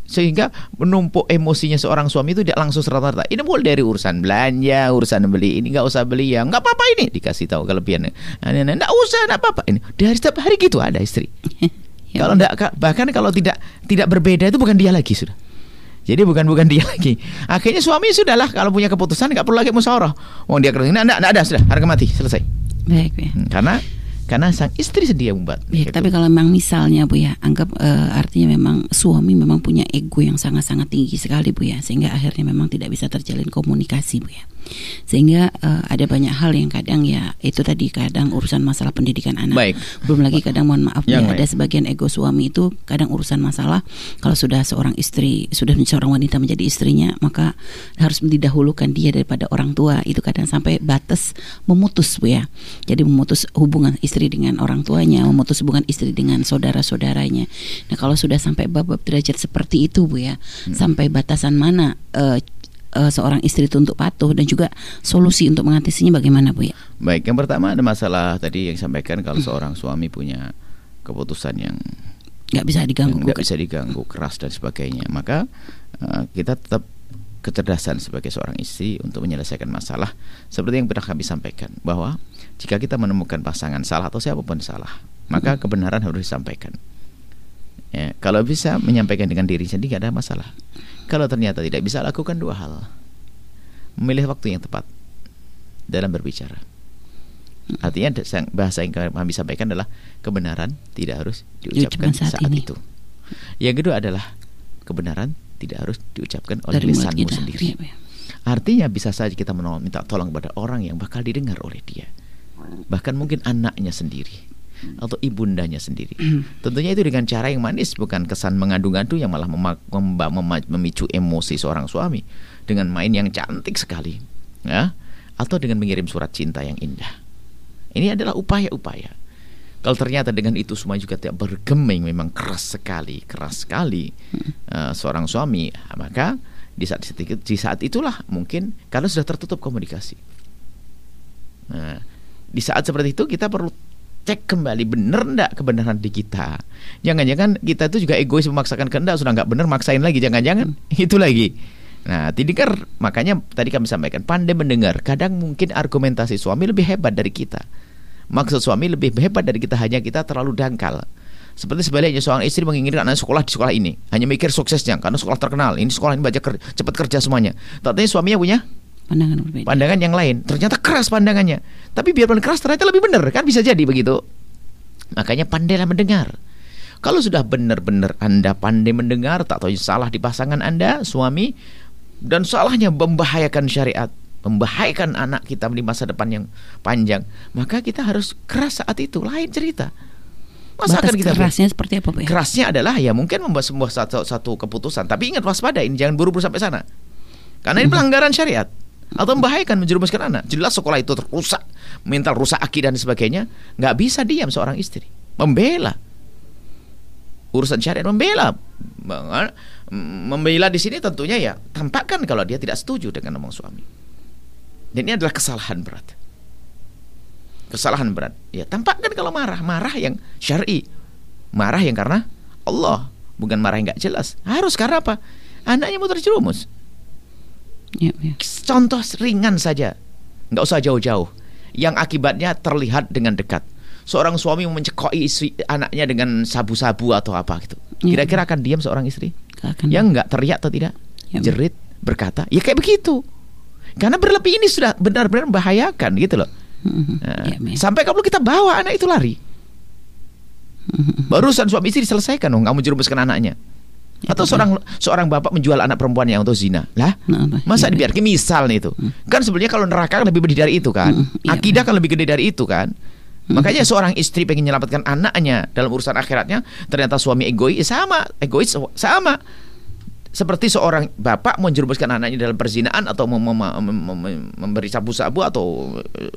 sehingga menumpuk emosinya seorang suami itu tidak langsung serta-merta ini mulai dari urusan belanja urusan beli ini nggak usah beli ya nggak apa-apa ini dikasih tahu kelebihannya nah, nggak usah nggak apa-apa ini dari setiap hari gitu ada istri [LAUGHS] ya, kalau enggak bahkan kalau tidak tidak berbeda itu bukan dia lagi sudah jadi bukan bukan dia lagi. Akhirnya suami sudahlah kalau punya keputusan nggak perlu lagi musyawarah. Wong dia kerja, enggak, enggak ada sudah harga mati selesai. Baik, ya. Hmm, karena karena sang istri yang membuat. Ya, tapi kalau memang misalnya Bu ya, anggap uh, artinya memang suami memang punya ego yang sangat-sangat tinggi sekali Bu ya, sehingga akhirnya memang tidak bisa terjalin komunikasi Bu ya sehingga uh, ada banyak hal yang kadang ya itu tadi kadang urusan masalah pendidikan anak. Baik. belum lagi kadang mohon maaf ya, ada sebagian ego suami itu kadang urusan masalah. Kalau sudah seorang istri sudah seorang wanita menjadi istrinya maka harus didahulukan dia daripada orang tua. Itu kadang sampai batas memutus bu ya. Jadi memutus hubungan istri dengan orang tuanya memutus hubungan istri dengan saudara-saudaranya. Nah kalau sudah sampai bab-bab derajat seperti itu bu ya hmm. sampai batasan mana uh, uh, seorang istri itu untuk patuh dan juga solusi untuk mengatasinya bagaimana Bu ya? Baik, yang pertama ada masalah tadi yang disampaikan kalau hmm. seorang suami punya keputusan yang nggak bisa diganggu, nggak bisa diganggu keras dan sebagainya, maka uh, kita tetap kecerdasan sebagai seorang istri untuk menyelesaikan masalah seperti yang pernah kami sampaikan bahwa jika kita menemukan pasangan salah atau siapa pun salah maka hmm. kebenaran harus disampaikan ya, kalau bisa menyampaikan dengan diri sendiri tidak ada masalah kalau ternyata tidak bisa lakukan dua hal. Memilih waktu yang tepat dalam berbicara. Artinya bahasa yang kami sampaikan adalah kebenaran tidak harus diucapkan saat, saat itu. Yang kedua adalah kebenaran tidak harus diucapkan oleh Dari lisanmu sendiri. Ya, ya. Artinya bisa saja kita minta tolong kepada orang yang bakal didengar oleh dia. Bahkan mungkin anaknya sendiri atau ibundanya sendiri. Tentunya itu dengan cara yang manis, bukan kesan mengadu-ngadu yang malah mem mem memicu emosi seorang suami dengan main yang cantik sekali, ya, atau dengan mengirim surat cinta yang indah. Ini adalah upaya-upaya. Kalau ternyata dengan itu semua juga tidak bergeming, memang keras sekali, keras sekali uh, seorang suami, maka di saat di saat itulah mungkin karena sudah tertutup komunikasi. Nah, di saat seperti itu kita perlu cek kembali bener ndak kebenaran di kita. Jangan-jangan kita itu juga egois memaksakan kehendak sudah nggak bener maksain lagi jangan-jangan itu lagi. Nah, tidikar makanya tadi kami sampaikan pandai mendengar. Kadang mungkin argumentasi suami lebih hebat dari kita. Maksud suami lebih hebat dari kita hanya kita terlalu dangkal. Seperti sebaliknya seorang istri menginginkan anak sekolah di sekolah ini, hanya mikir suksesnya karena sekolah terkenal. Ini sekolah ini baca ker cepat kerja semuanya. Tapi suaminya punya pandangan berbeda. Pandangan yang lain. Ternyata keras pandangannya. Tapi biarpun keras ternyata lebih benar kan bisa jadi begitu. Makanya pandailah mendengar. Kalau sudah benar-benar Anda pandai mendengar, tak tahu salah di pasangan Anda, suami, dan salahnya membahayakan syariat, membahayakan anak kita di masa depan yang panjang, maka kita harus keras saat itu. Lain cerita. Masa Batas akan kita kerasnya seperti apa, Pak? Kerasnya adalah ya mungkin membuat sebuah satu, satu keputusan, tapi ingat waspada ini jangan buru-buru sampai sana. Karena ini hmm. pelanggaran syariat atau membahayakan menjerumuskan anak. Jelas sekolah itu rusak, mental rusak akidah dan sebagainya. Nggak bisa diam seorang istri, membela. urusan syariat membela. Membela di sini tentunya ya tampakkan kalau dia tidak setuju dengan omong suami. Dan ini adalah kesalahan berat. Kesalahan berat. Ya tampakkan kalau marah. Marah yang syar'i. Marah yang karena Allah. Bukan marah yang nggak jelas. Harus karena apa? Anaknya mau terjerumus ya, ya. contoh ringan saja. Nggak usah jauh-jauh. Yang akibatnya terlihat dengan dekat. Seorang suami mencekoi istri anaknya dengan sabu-sabu atau apa gitu. Kira-kira akan diam seorang istri? Akan. yang nggak teriak atau tidak? Jerit berkata ya kayak begitu. Karena berlebih ini sudah benar-benar membahayakan gitu loh. Mm-hmm. nah, sampai kalau kita bawa anak itu lari. Mm-hmm. barusan suami istri diselesaikan dong nggak menjerumuskan anaknya. Ya, atau seorang seorang bapak menjual anak perempuan yang untuk zina. Lah nah, masa ya, dibiarkan? Misal nih itu. Hmm. kan sebenarnya kalau neraka kan lebih gede dari itu kan. Hmm, ya, akidah kan lebih gede dari itu kan. Hmm. makanya seorang istri pengen menyelamatkan anaknya dalam urusan akhiratnya ternyata suami egois sama. Egois sama. Seperti seorang bapak menjerumuskan anaknya dalam perzinaan atau mem mem mem memberi sabu-sabu atau eh,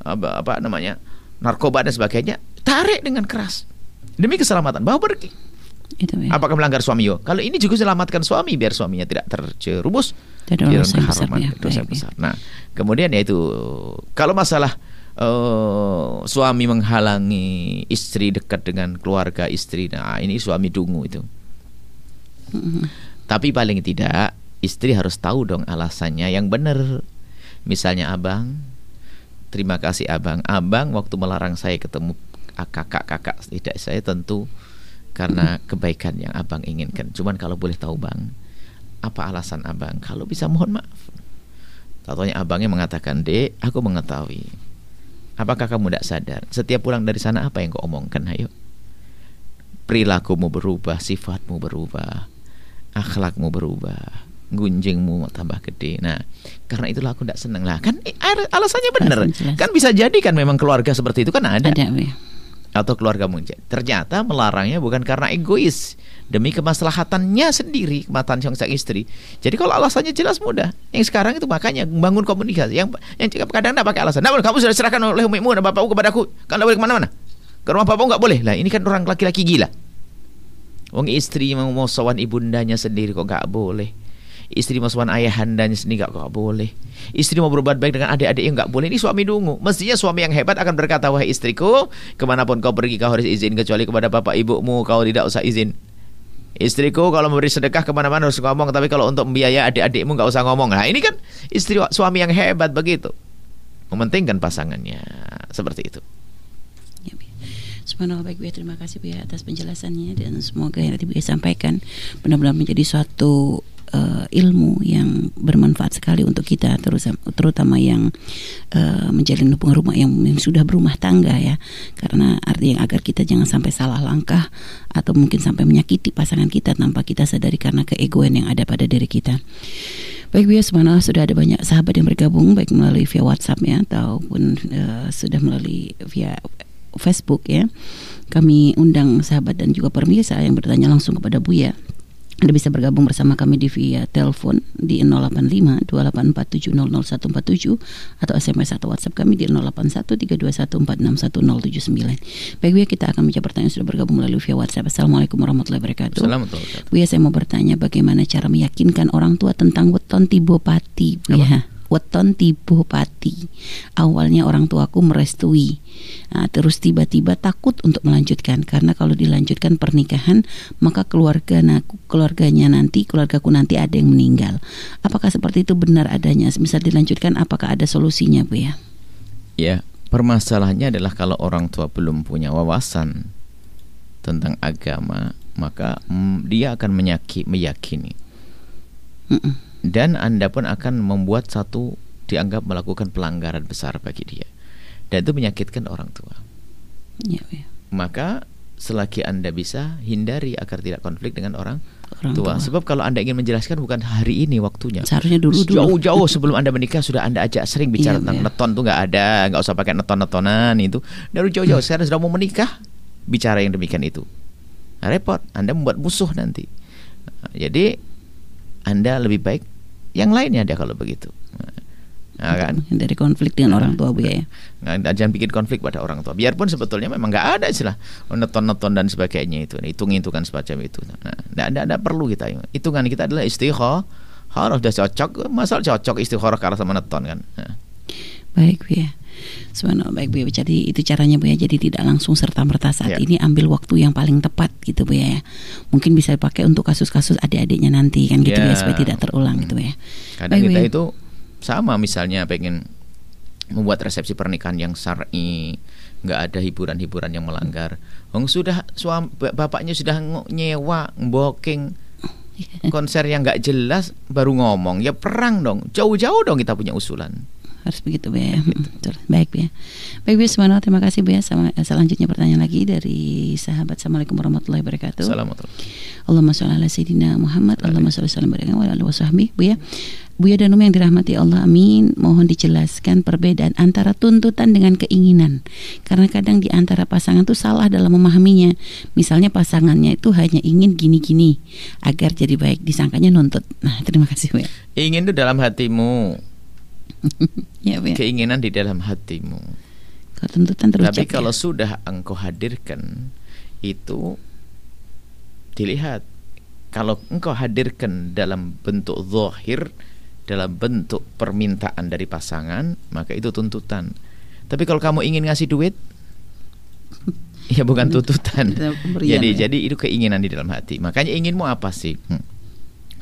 apa, apa namanya narkoba dan sebagainya tarik dengan keras. Demi keselamatan. Bawa pergi itu ya. Apakah melanggar suami yo? Kalau ini juga selamatkan suami biar suaminya tidak terjerumus di dalam ya. dosa Baik, besar. Ya. Nah, kemudian yaitu kalau masalah uh, suami menghalangi istri dekat dengan keluarga istri, nah ini suami dungu itu. Mm-hmm. Tapi paling tidak istri harus tahu dong alasannya yang benar. Misalnya abang, terima kasih abang. Abang waktu melarang saya ketemu kakak-kakak tidak saya tentu karena kebaikan yang abang inginkan. Cuman kalau boleh tahu bang, apa alasan abang? Kalau bisa mohon maaf. Tatonya abangnya mengatakan, dek, aku mengetahui. Apakah kamu tidak sadar? Setiap pulang dari sana apa yang kau omongkan? Ayo. Perilakumu berubah, sifatmu berubah, akhlakmu berubah, gunjingmu tambah gede. Nah, karena itulah aku tidak senang lah. Kan eh, alasannya benar. Kan bisa jadi kan memang keluarga seperti itu kan ada. Ada, ya atau keluarga mungkin. Ternyata melarangnya bukan karena egois, demi kemaslahatannya sendiri, kemaslahatan sang istri. Jadi kalau alasannya jelas mudah. Yang sekarang itu makanya membangun komunikasi. Yang yang kadang tidak pakai alasan. Nah, kamu sudah serahkan oleh umimu dan bapakku kepadaku. Kan boleh ke mana-mana. Ke rumah bapakmu nggak boleh. Lah ini kan orang laki-laki gila. Wong istri mau sowan ibundanya sendiri kok nggak boleh istri mau suami ayahandanya sendiri gak, gak boleh. Istri mau berbuat baik dengan adik-adik yang gak boleh. Ini suami dungu. Mestinya suami yang hebat akan berkata wahai istriku ke mana pun kau pergi kau harus izin kecuali kepada bapak ibumu kau tidak usah izin. Istriku kalau memberi sedekah ke mana-mana harus ngomong Tapi kalau untuk membiayai adik-adikmu gak usah ngomong. Nah ini kan istri suami yang hebat begitu. Mementingkan pasangannya. Seperti itu. Ya, Subhanallah baik Bu terima kasih Bu atas penjelasannya dan semoga yang tadi Bu sampaikan benar-benar menjadi suatu uh, ilmu yang bermanfaat sekali untuk kita terus terutama yang uh, menjalin hubungan rumah yang, yang sudah berumah tangga ya karena artinya agar kita jangan sampai salah langkah atau mungkin sampai menyakiti pasangan kita tanpa kita sadari karena keegoan yang ada pada diri kita. Baik biasa mana sudah ada banyak sahabat yang bergabung baik melalui via WhatsApp ya ataupun uh, sudah melalui via Facebook ya. Kami undang sahabat dan juga pemirsa yang bertanya langsung kepada Buya anda bisa bergabung bersama kami di via telepon di 085 284700147 atau SMS atau WhatsApp kami di 081321461079. Baik, Buya kita akan menjawab pertanyaan sudah bergabung melalui via WhatsApp. Assalamualaikum warahmatullahi wabarakatuh. Assalamualaikum. Buya saya mau bertanya bagaimana cara meyakinkan orang tua tentang weton tibopati, Buya weton tibo pati. Awalnya orang tuaku merestui. Nah, terus tiba-tiba takut untuk melanjutkan karena kalau dilanjutkan pernikahan maka keluarga naku, keluarganya nanti keluargaku nanti ada yang meninggal. Apakah seperti itu benar adanya? Misal dilanjutkan apakah ada solusinya, Bu ya? Ya, permasalahannya adalah kalau orang tua belum punya wawasan tentang agama, maka mm, dia akan menyaki, meyakini. Mm -mm dan Anda pun akan membuat satu dianggap melakukan pelanggaran besar bagi dia. Dan itu menyakitkan orang tua. Ya, ya. Maka selagi Anda bisa hindari agar tidak konflik dengan orang, orang tua. tua. Sebab kalau Anda ingin menjelaskan bukan hari ini waktunya. Seharusnya dulu dulu. Jauh-jauh sebelum Anda menikah sudah Anda ajak sering bicara iya, tentang iya. neton tuh nggak ada, nggak usah pakai neton-netonan itu. Dari jauh-jauh hmm. sekarang sudah mau menikah bicara yang demikian itu. Nah, repot, Anda membuat musuh nanti. Nah, jadi Anda lebih baik yang lainnya ada kalau begitu. Nah, Nah, kan? Dari konflik dengan orang tua Bu ya. Nah, jangan bikin konflik pada orang tua. Biarpun sebetulnya memang nggak ada istilah neton-neton dan sebagainya itu. Hitung-hitungan semacam itu. Nah, nggak ada perlu kita. Hitungan kita adalah istikharah. Harus sudah cocok, masal cocok istikharah karena sama neton kan. Nah. Baik Bu ya. Subhanallah baik Bu ya. Jadi itu caranya Bu ya. Jadi tidak langsung serta merta saat ya. ini ambil waktu yang paling tepat gitu Bu ya. Mungkin bisa dipakai untuk kasus-kasus adik-adiknya nanti kan gitu ya, ya supaya tidak terulang gitu ya. Kadang baik, kita ya. itu sama misalnya pengen membuat resepsi pernikahan yang syar'i nggak ada hiburan-hiburan yang melanggar. Wong sudah suami bapaknya sudah nyewa booking [LAUGHS] konser yang nggak jelas baru ngomong ya perang dong jauh-jauh dong kita punya usulan harus begitu Bu ya. Betul. Baik Bu ya. Baik Bu Subhanahu terima kasih Bu ya. Sama, selanjutnya pertanyaan lagi dari sahabat Assalamualaikum warahmatullahi wabarakatuh. Assalamualaikum. Allahumma sholli ala sayyidina Muhammad. Allahumma sholli wa sallim wa ala wasahbihi Bu ya. Buya dan Umi yang dirahmati Allah amin Mohon dijelaskan perbedaan antara tuntutan dengan keinginan Karena kadang di antara pasangan itu salah dalam memahaminya Misalnya pasangannya itu hanya ingin gini-gini Agar jadi baik disangkanya nuntut Nah terima kasih Buya Ingin itu dalam hatimu [LAUGHS] ya, ya. Keinginan di dalam hatimu Kalau tuntutan terucap Tapi kalau ya? sudah engkau hadirkan Itu Dilihat Kalau engkau hadirkan dalam bentuk zahir dalam bentuk permintaan dari pasangan, maka itu tuntutan. Tapi kalau kamu ingin ngasih duit, [LAUGHS] ya bukan tuntutan. jadi ya? jadi itu keinginan di dalam hati. Makanya inginmu apa sih? Hmm.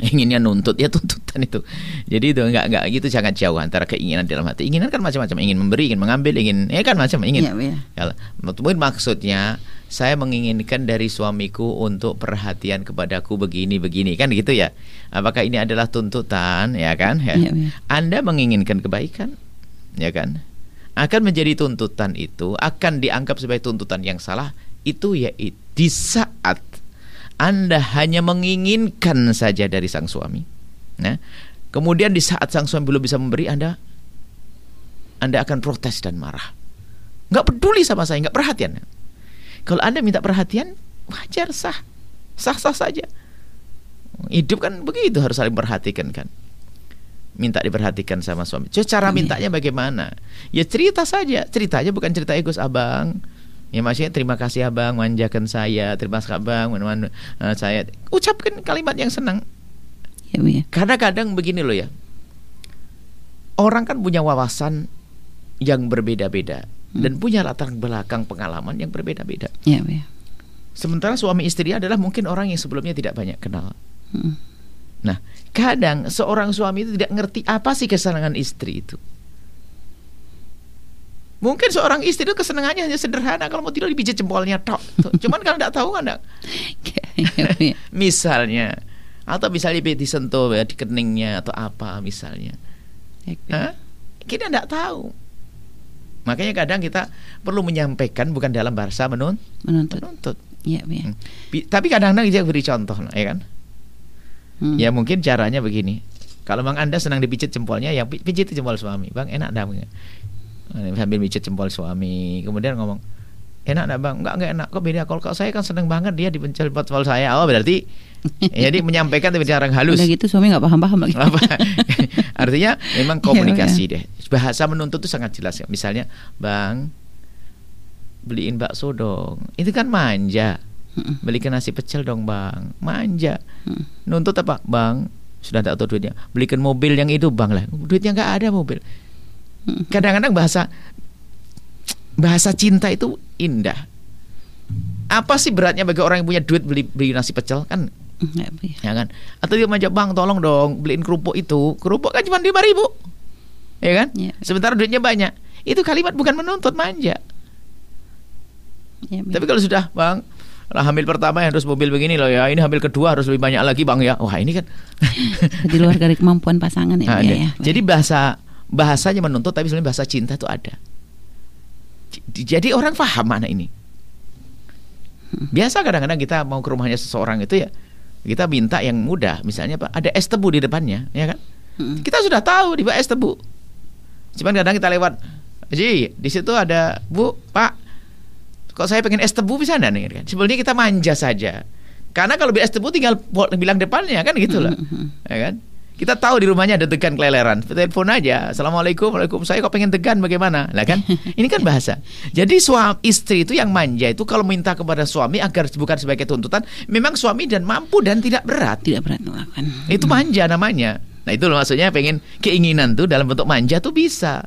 Inginnya nuntut ya tuntutan itu. Jadi itu enggak enggak gitu sangat jauh antara keinginan dalam hati. Inginan kan macam-macam, ingin memberi, ingin mengambil, ingin ya kan macam ingin. Ya, ya. Mungkin maksudnya saya menginginkan dari suamiku untuk perhatian kepadaku begini begini kan gitu ya apakah ini adalah tuntutan ya kan ya, ya, ya. Anda menginginkan kebaikan ya kan akan menjadi tuntutan itu akan dianggap sebagai tuntutan yang salah itu ya di saat Anda hanya menginginkan saja dari sang suami nah kemudian di saat sang suami belum bisa memberi Anda Anda akan protes dan marah nggak peduli sama saya nggak perhatian kalau Anda minta perhatian, wajar sah. Sah-sah saja. Hidup kan begitu harus saling perhatikan kan. Minta diperhatikan sama suami. Cara mintanya bagaimana? Ya cerita saja. Ceritanya bukan cerita egois abang. Ya maksudnya terima kasih abang manjakan saya, terima kasih abang mana uh, saya ucapkan kalimat yang senang. Ya, ya. Kadang-kadang begini loh ya. Orang kan punya wawasan yang berbeda-beda dan punya latar belakang pengalaman yang berbeda-beda. Ya, ya. Sementara suami istri adalah mungkin orang yang sebelumnya tidak banyak kenal. Hmm. Nah, kadang seorang suami itu tidak ngerti apa sih kesenangan istri itu. Mungkin seorang istri itu kesenangannya hanya sederhana kalau mau tidur dipijit jempolnya tok. Cuman kalau tidak tahu kan [LAUGHS] misalnya atau misalnya disentuh ya, di keningnya atau apa misalnya. Hah? Kita tidak tahu. Makanya kadang kita perlu menyampaikan bukan dalam bahasa menun menuntut. menuntut. Ya, ya. Hmm. Tapi kadang-kadang dia beri contoh, ya kan? Hmm. Ya mungkin caranya begini. Kalau bang anda senang dipijit jempolnya, ya pijit jempol suami, bang enak dah. Sambil pijit jempol suami, kemudian ngomong, enak dah bang, enggak enggak enak, kok beda. Kalau saya kan senang banget dia dipijit jempol saya. Oh berarti [LAUGHS] jadi menyampaikan tapi cara halus. Udah gitu suami nggak paham-paham lagi. [LAUGHS] Artinya memang iya, komunikasi ya, ya. deh. Bahasa menuntut itu sangat jelas ya. Misalnya, Bang, beliin bakso dong. Itu kan manja. Belikan nasi pecel dong, Bang. Manja. Nuntut apa? Bang, sudah tak tahu duitnya. Belikan mobil yang itu, Bang lah. Duitnya nggak ada mobil. Kadang-kadang bahasa bahasa cinta itu indah. Apa sih beratnya bagi orang yang punya duit beli beli nasi pecel kan? Ya kan? Atau dia manja bang tolong dong beliin kerupuk itu. Kerupuk kan cuma lima ribu. Ya kan? Ya. sementara duitnya banyak. Itu kalimat bukan menuntut manja. Ya, tapi kalau sudah bang lah hamil pertama yang harus mobil begini loh ya ini hamil kedua harus lebih banyak lagi bang ya. Wah ini kan [LAUGHS] di luar dari kemampuan pasangan ya, ya, ya. jadi bahasa bahasanya menuntut tapi sebenarnya bahasa cinta itu ada. Jadi orang paham mana ini. Hmm. biasa kadang-kadang kita mau ke rumahnya seseorang itu ya kita minta yang mudah. Misalnya pak ada es tebu di depannya ya kan? Hmm. kita sudah tahu di es tebu. Cuman kadang kita lewat Ji di situ ada bu pak kok saya pengen es tebu bisa nih? Kan? Sebelumnya kita manja saja. Karena kalau beli es tebu tinggal bilang depannya kan gitu loh. Hmm. ya kan Kita tahu di rumahnya ada degan keleleran. Telepon aja. Assalamualaikum, waalaikumsalam. Saya kok pengen degan bagaimana? Lah kan? [LAUGHS] Ini kan bahasa. Jadi suami istri itu yang manja itu kalau minta kepada suami agar bukan sebagai tuntutan, memang suami dan mampu dan tidak berat. Tidak berat melakukan. Itu manja namanya. Nah itu loh maksudnya pengen keinginan tuh dalam bentuk manja tuh bisa.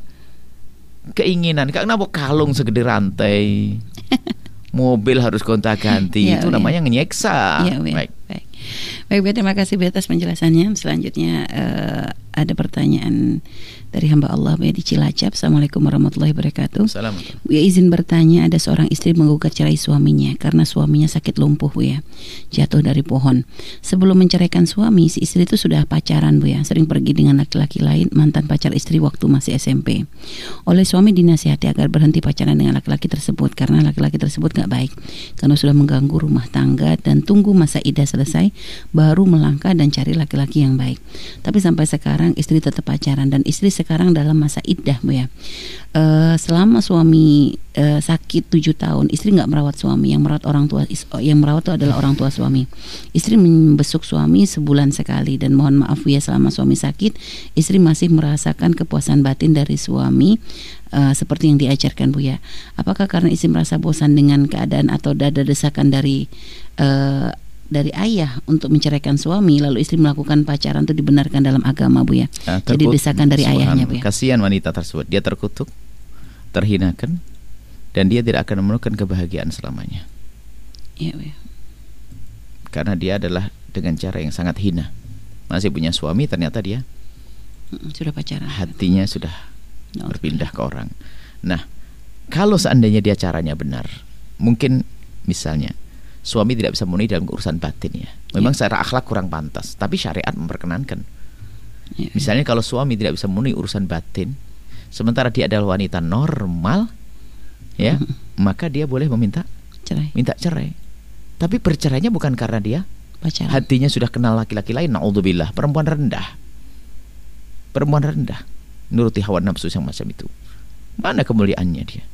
Keinginan. Kenapa kalung segede rantai? [LAUGHS] Mobil harus gonta ganti. Ya, itu ya. namanya nyeksa. Ya, ya. Baik. Baik. Baik, terima kasih atas penjelasannya. Selanjutnya eh, ada pertanyaan dari hamba Allah Bu di Cilacap. Assalamualaikum warahmatullahi wabarakatuh. Assalamualaikum. Bu ya izin bertanya, ada seorang istri menggugat cerai suaminya karena suaminya sakit lumpuh Bu ya, jatuh dari pohon. Sebelum menceraikan suami, si istri itu sudah pacaran Bu ya, sering pergi dengan laki-laki lain, mantan pacar istri waktu masih SMP. Oleh suami dinasihati agar berhenti pacaran dengan laki-laki tersebut karena laki-laki tersebut gak baik, karena sudah mengganggu rumah tangga dan tunggu masa idah selesai baru melangkah dan cari laki-laki yang baik. Tapi sampai sekarang istri tetap pacaran dan istri sekarang dalam masa iddah Bu ya. Eh, selama suami eh, sakit tujuh tahun, istri nggak merawat suami, yang merawat orang tua, oh, yang merawat itu adalah orang tua suami. Istri membesuk suami sebulan sekali dan mohon maaf ya selama suami sakit, istri masih merasakan kepuasan batin dari suami eh, seperti yang diajarkan bu ya. Apakah karena istri merasa bosan dengan keadaan atau dada desakan dari dari ayah untuk menceraikan suami, lalu istri melakukan pacaran itu dibenarkan dalam agama bu ya. Nah, Jadi desakan dari ayahnya bu ya. Kasihan wanita tersebut. Dia terkutuk, terhinakan, dan dia tidak akan menemukan kebahagiaan selamanya. Iya bu ya. Karena dia adalah dengan cara yang sangat hina. Masih punya suami, ternyata dia Sudah pacaran. hatinya sudah No. berpindah ke orang. Nah, kalau seandainya dia caranya benar, mungkin misalnya suami tidak bisa memenuhi dalam urusan batin ya. Memang Ya. secara akhlak kurang pantas, tapi syariat memperkenankan. Iya, Misalnya kalau suami tidak bisa memenuhi urusan batin, sementara dia adalah wanita normal, ya, [LAUGHS] maka dia boleh meminta cerai, minta cerai. Tapi bercerainya bukan karena dia pacaran. hatinya sudah kenal laki-laki lain. Naudzubillah, perempuan rendah. Perempuan rendah, nuruti hawa nafsu yang macam itu. Mana kemuliaannya dia?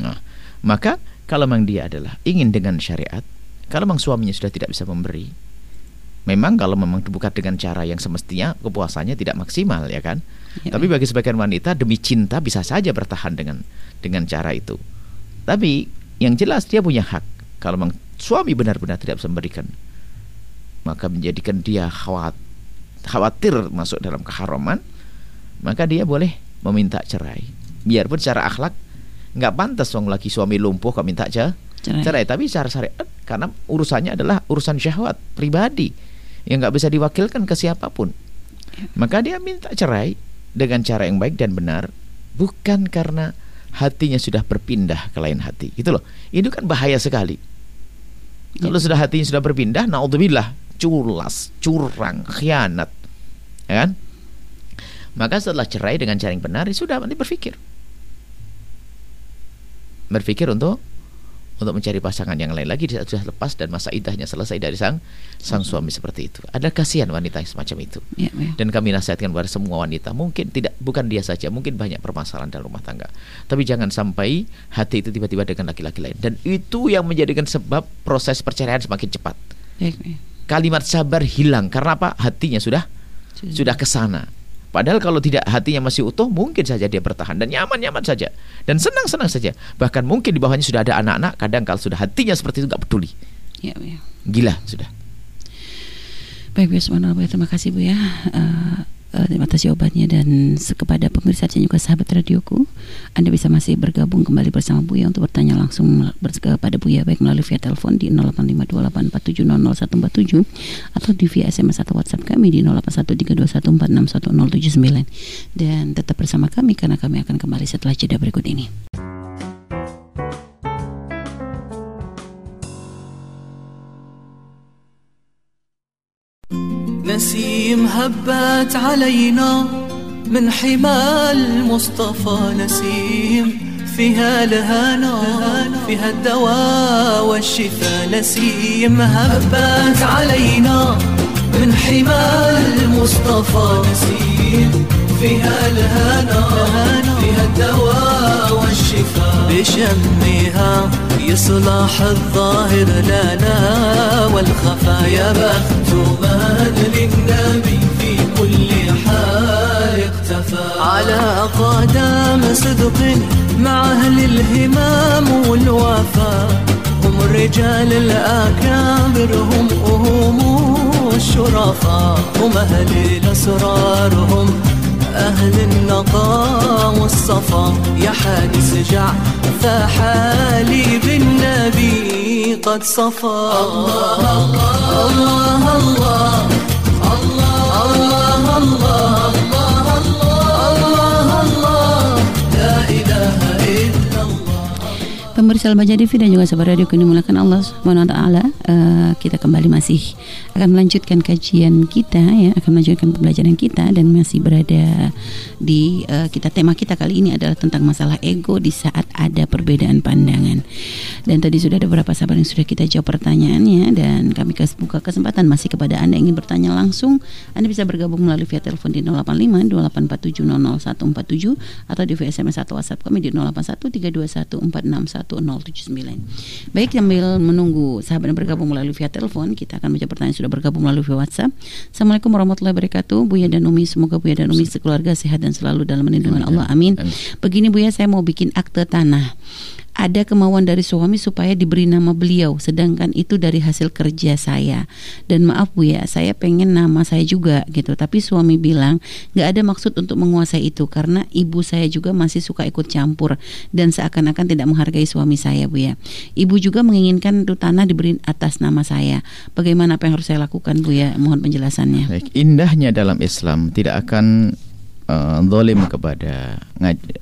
Nah, maka kalau memang dia adalah ingin dengan syariat, kalau memang suaminya sudah tidak bisa memberi, memang kalau memang bukan dengan cara yang semestinya kepuasannya tidak maksimal ya kan. Ya, Tapi bagi sebagian wanita demi cinta bisa saja bertahan dengan dengan cara itu. Tapi yang jelas dia punya hak. Kalau memang suami benar-benar tidak bisa memberikan, maka menjadikan dia khawat, khawatir masuk dalam keharaman, maka dia boleh meminta cerai. Biarpun secara akhlak nggak pantas wong lagi suami lumpuh kok minta ce- cerai. cerai. Tapi secara syariat karena urusannya adalah urusan syahwat pribadi yang nggak bisa diwakilkan ke siapa pun. Maka dia minta cerai dengan cara yang baik dan benar, bukan karena hatinya sudah berpindah ke lain hati. Gitu loh. Itu kan bahaya sekali. Kalau sudah hatinya sudah berpindah, naudzubillah, culas, curang, khianat. Ya kan? Maka setelah cerai dengan cara yang benar, ya sudah nanti berpikir. Berpikir untuk untuk mencari pasangan yang lain lagi dia sudah lepas dan masa idahnya selesai dari sang sang suami seperti itu. Ada kasihan wanita yang semacam itu. Ya, ya. Dan kami nasihatkan kepada semua wanita, mungkin tidak bukan dia saja, mungkin banyak permasalahan dalam rumah tangga. Tapi jangan sampai hati itu tiba-tiba dengan laki-laki lain. Dan itu yang menjadikan sebab proses perceraian semakin cepat. Baik, baik. Kalimat sabar hilang karena apa? Hatinya sudah sudah ke sana. Padahal kalau tidak hatinya masih utuh, mungkin saja dia bertahan dan nyaman-nyaman saja dan senang-senang saja. Bahkan mungkin di bawahnya sudah ada anak-anak. Kadang kalau sudah hatinya seperti itu nggak peduli, Ya, ya. gila sudah. Baik, Bu Subhanallah, Bu. Terima kasih Bu ya. Eh, eh, terima kasih jawabannya dan kepada pemirsa dan juga sahabat radioku, Anda bisa masih bergabung kembali bersama Bu ya untuk bertanya langsung kepada Bu ya baik melalui via telepon di 085284700147 atau di via SMS atau WhatsApp kami di 081321461079 dan tetap bersama kami karena kami akan kembali setelah jeda berikut ini. نسيم هبت علينا من حمى المصطفى نسيم. فيها الهنا فيها الدواء والشفاء نسيم. هبت علينا من حمى المصطفى نسيم. فيها الهنا فيها الدواء والشفاء. بشمها يصلح الظاهر لنا والخفا يا بخت. مهد للنبي في كل حال اختفى على أقدام صدق مع أهل الهمام والوفاء هم الرجال الأكابر هم أهم الشرفاء. هم أهل الأسرار هم أهل النقاء والصفا. يا حادث جع فحالي بالنبي قد صفى الله الله الله الله الله الله الله. Pemirsa Al-Baja TV dan juga sahabat radio dimulakan Allah Subhanahu wa eh, kita kembali masih akan melanjutkan kajian kita ya, akan melanjutkan pembelajaran kita dan masih berada di eh, kita tema kita kali ini adalah tentang masalah ego di saat ada perbedaan pandangan. Dan tadi sudah ada beberapa sahabat yang sudah kita jawab pertanyaannya dan kami kasih buka kesempatan masih kepada Anda yang ingin bertanya langsung, Anda bisa bergabung melalui via telepon di 085 2847 atau di via SMS atau WhatsApp kami di 081 321 461 Baik sambil menunggu sahabat yang bergabung melalui via telepon, kita akan menjawab pertanyaan sudah bergabung melalui via WhatsApp. Assalamualaikum warahmatullahi wabarakatuh. Buya dan Umi, semoga Buya dan Umi sekeluarga sehat dan selalu dalam lindungan Allah. Amin. Begini Buya, saya mau bikin akte tanah ada kemauan dari suami supaya diberi nama beliau sedangkan itu dari hasil kerja saya. Dan maaf bu ya saya pengen nama saya juga gitu. Tapi suami bilang nggak ada maksud untuk menguasai itu karena ibu saya juga masih suka ikut campur dan seakan-akan tidak menghargai suami saya bu ya. Ibu juga menginginkan itu tanah diberi atas nama saya. Bagaimana apa yang harus saya lakukan bu ya? Mohon penjelasannya. Baik, indahnya dalam Islam tidak akan uh, kepada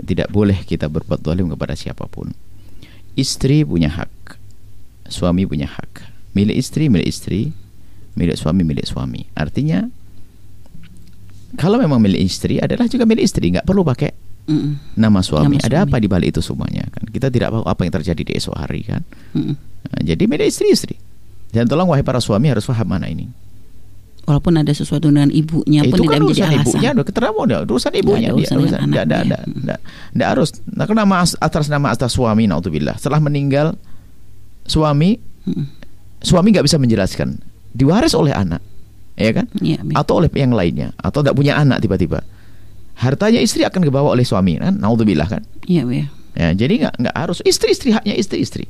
tidak boleh kita berbuat zalim kepada siapa pun. Istri punya hak, suami punya hak. Milik istri milik istri, milik suami milik suami. Artinya kalau memang milik istri adalah juga milik istri, nggak perlu pakai Mm-mm. nama suami. Nama Ada suami. apa di balik itu semuanya kan? Kita tidak tahu apa yang terjadi di esok hari kan. Mm-mm. Nah, jadi milik istri istri. Dan tolong wahai para suami harus paham mana ini. Walaupun ada sesuatu dengan ibunya pun itu kan tidak menjadi alasan. ibunya udah ketemu udah urusan ibunya ada dia urusan urusan tidak ada ada tidak tidak harus. Nah kenapa as- atas nama atas suami naudzubillah. Setelah meninggal suami Mm-mm. suami nggak bisa menjelaskan. Diwaris oleh anak ya kan? Baik. atau oleh yang lainnya atau tidak punya anak tiba-tiba. Hartanya istri akan dibawa oleh suami kan? Naudzubillah kan? Iya, iya. ya jadi nggak nggak harus. Istri istri haknya istri istri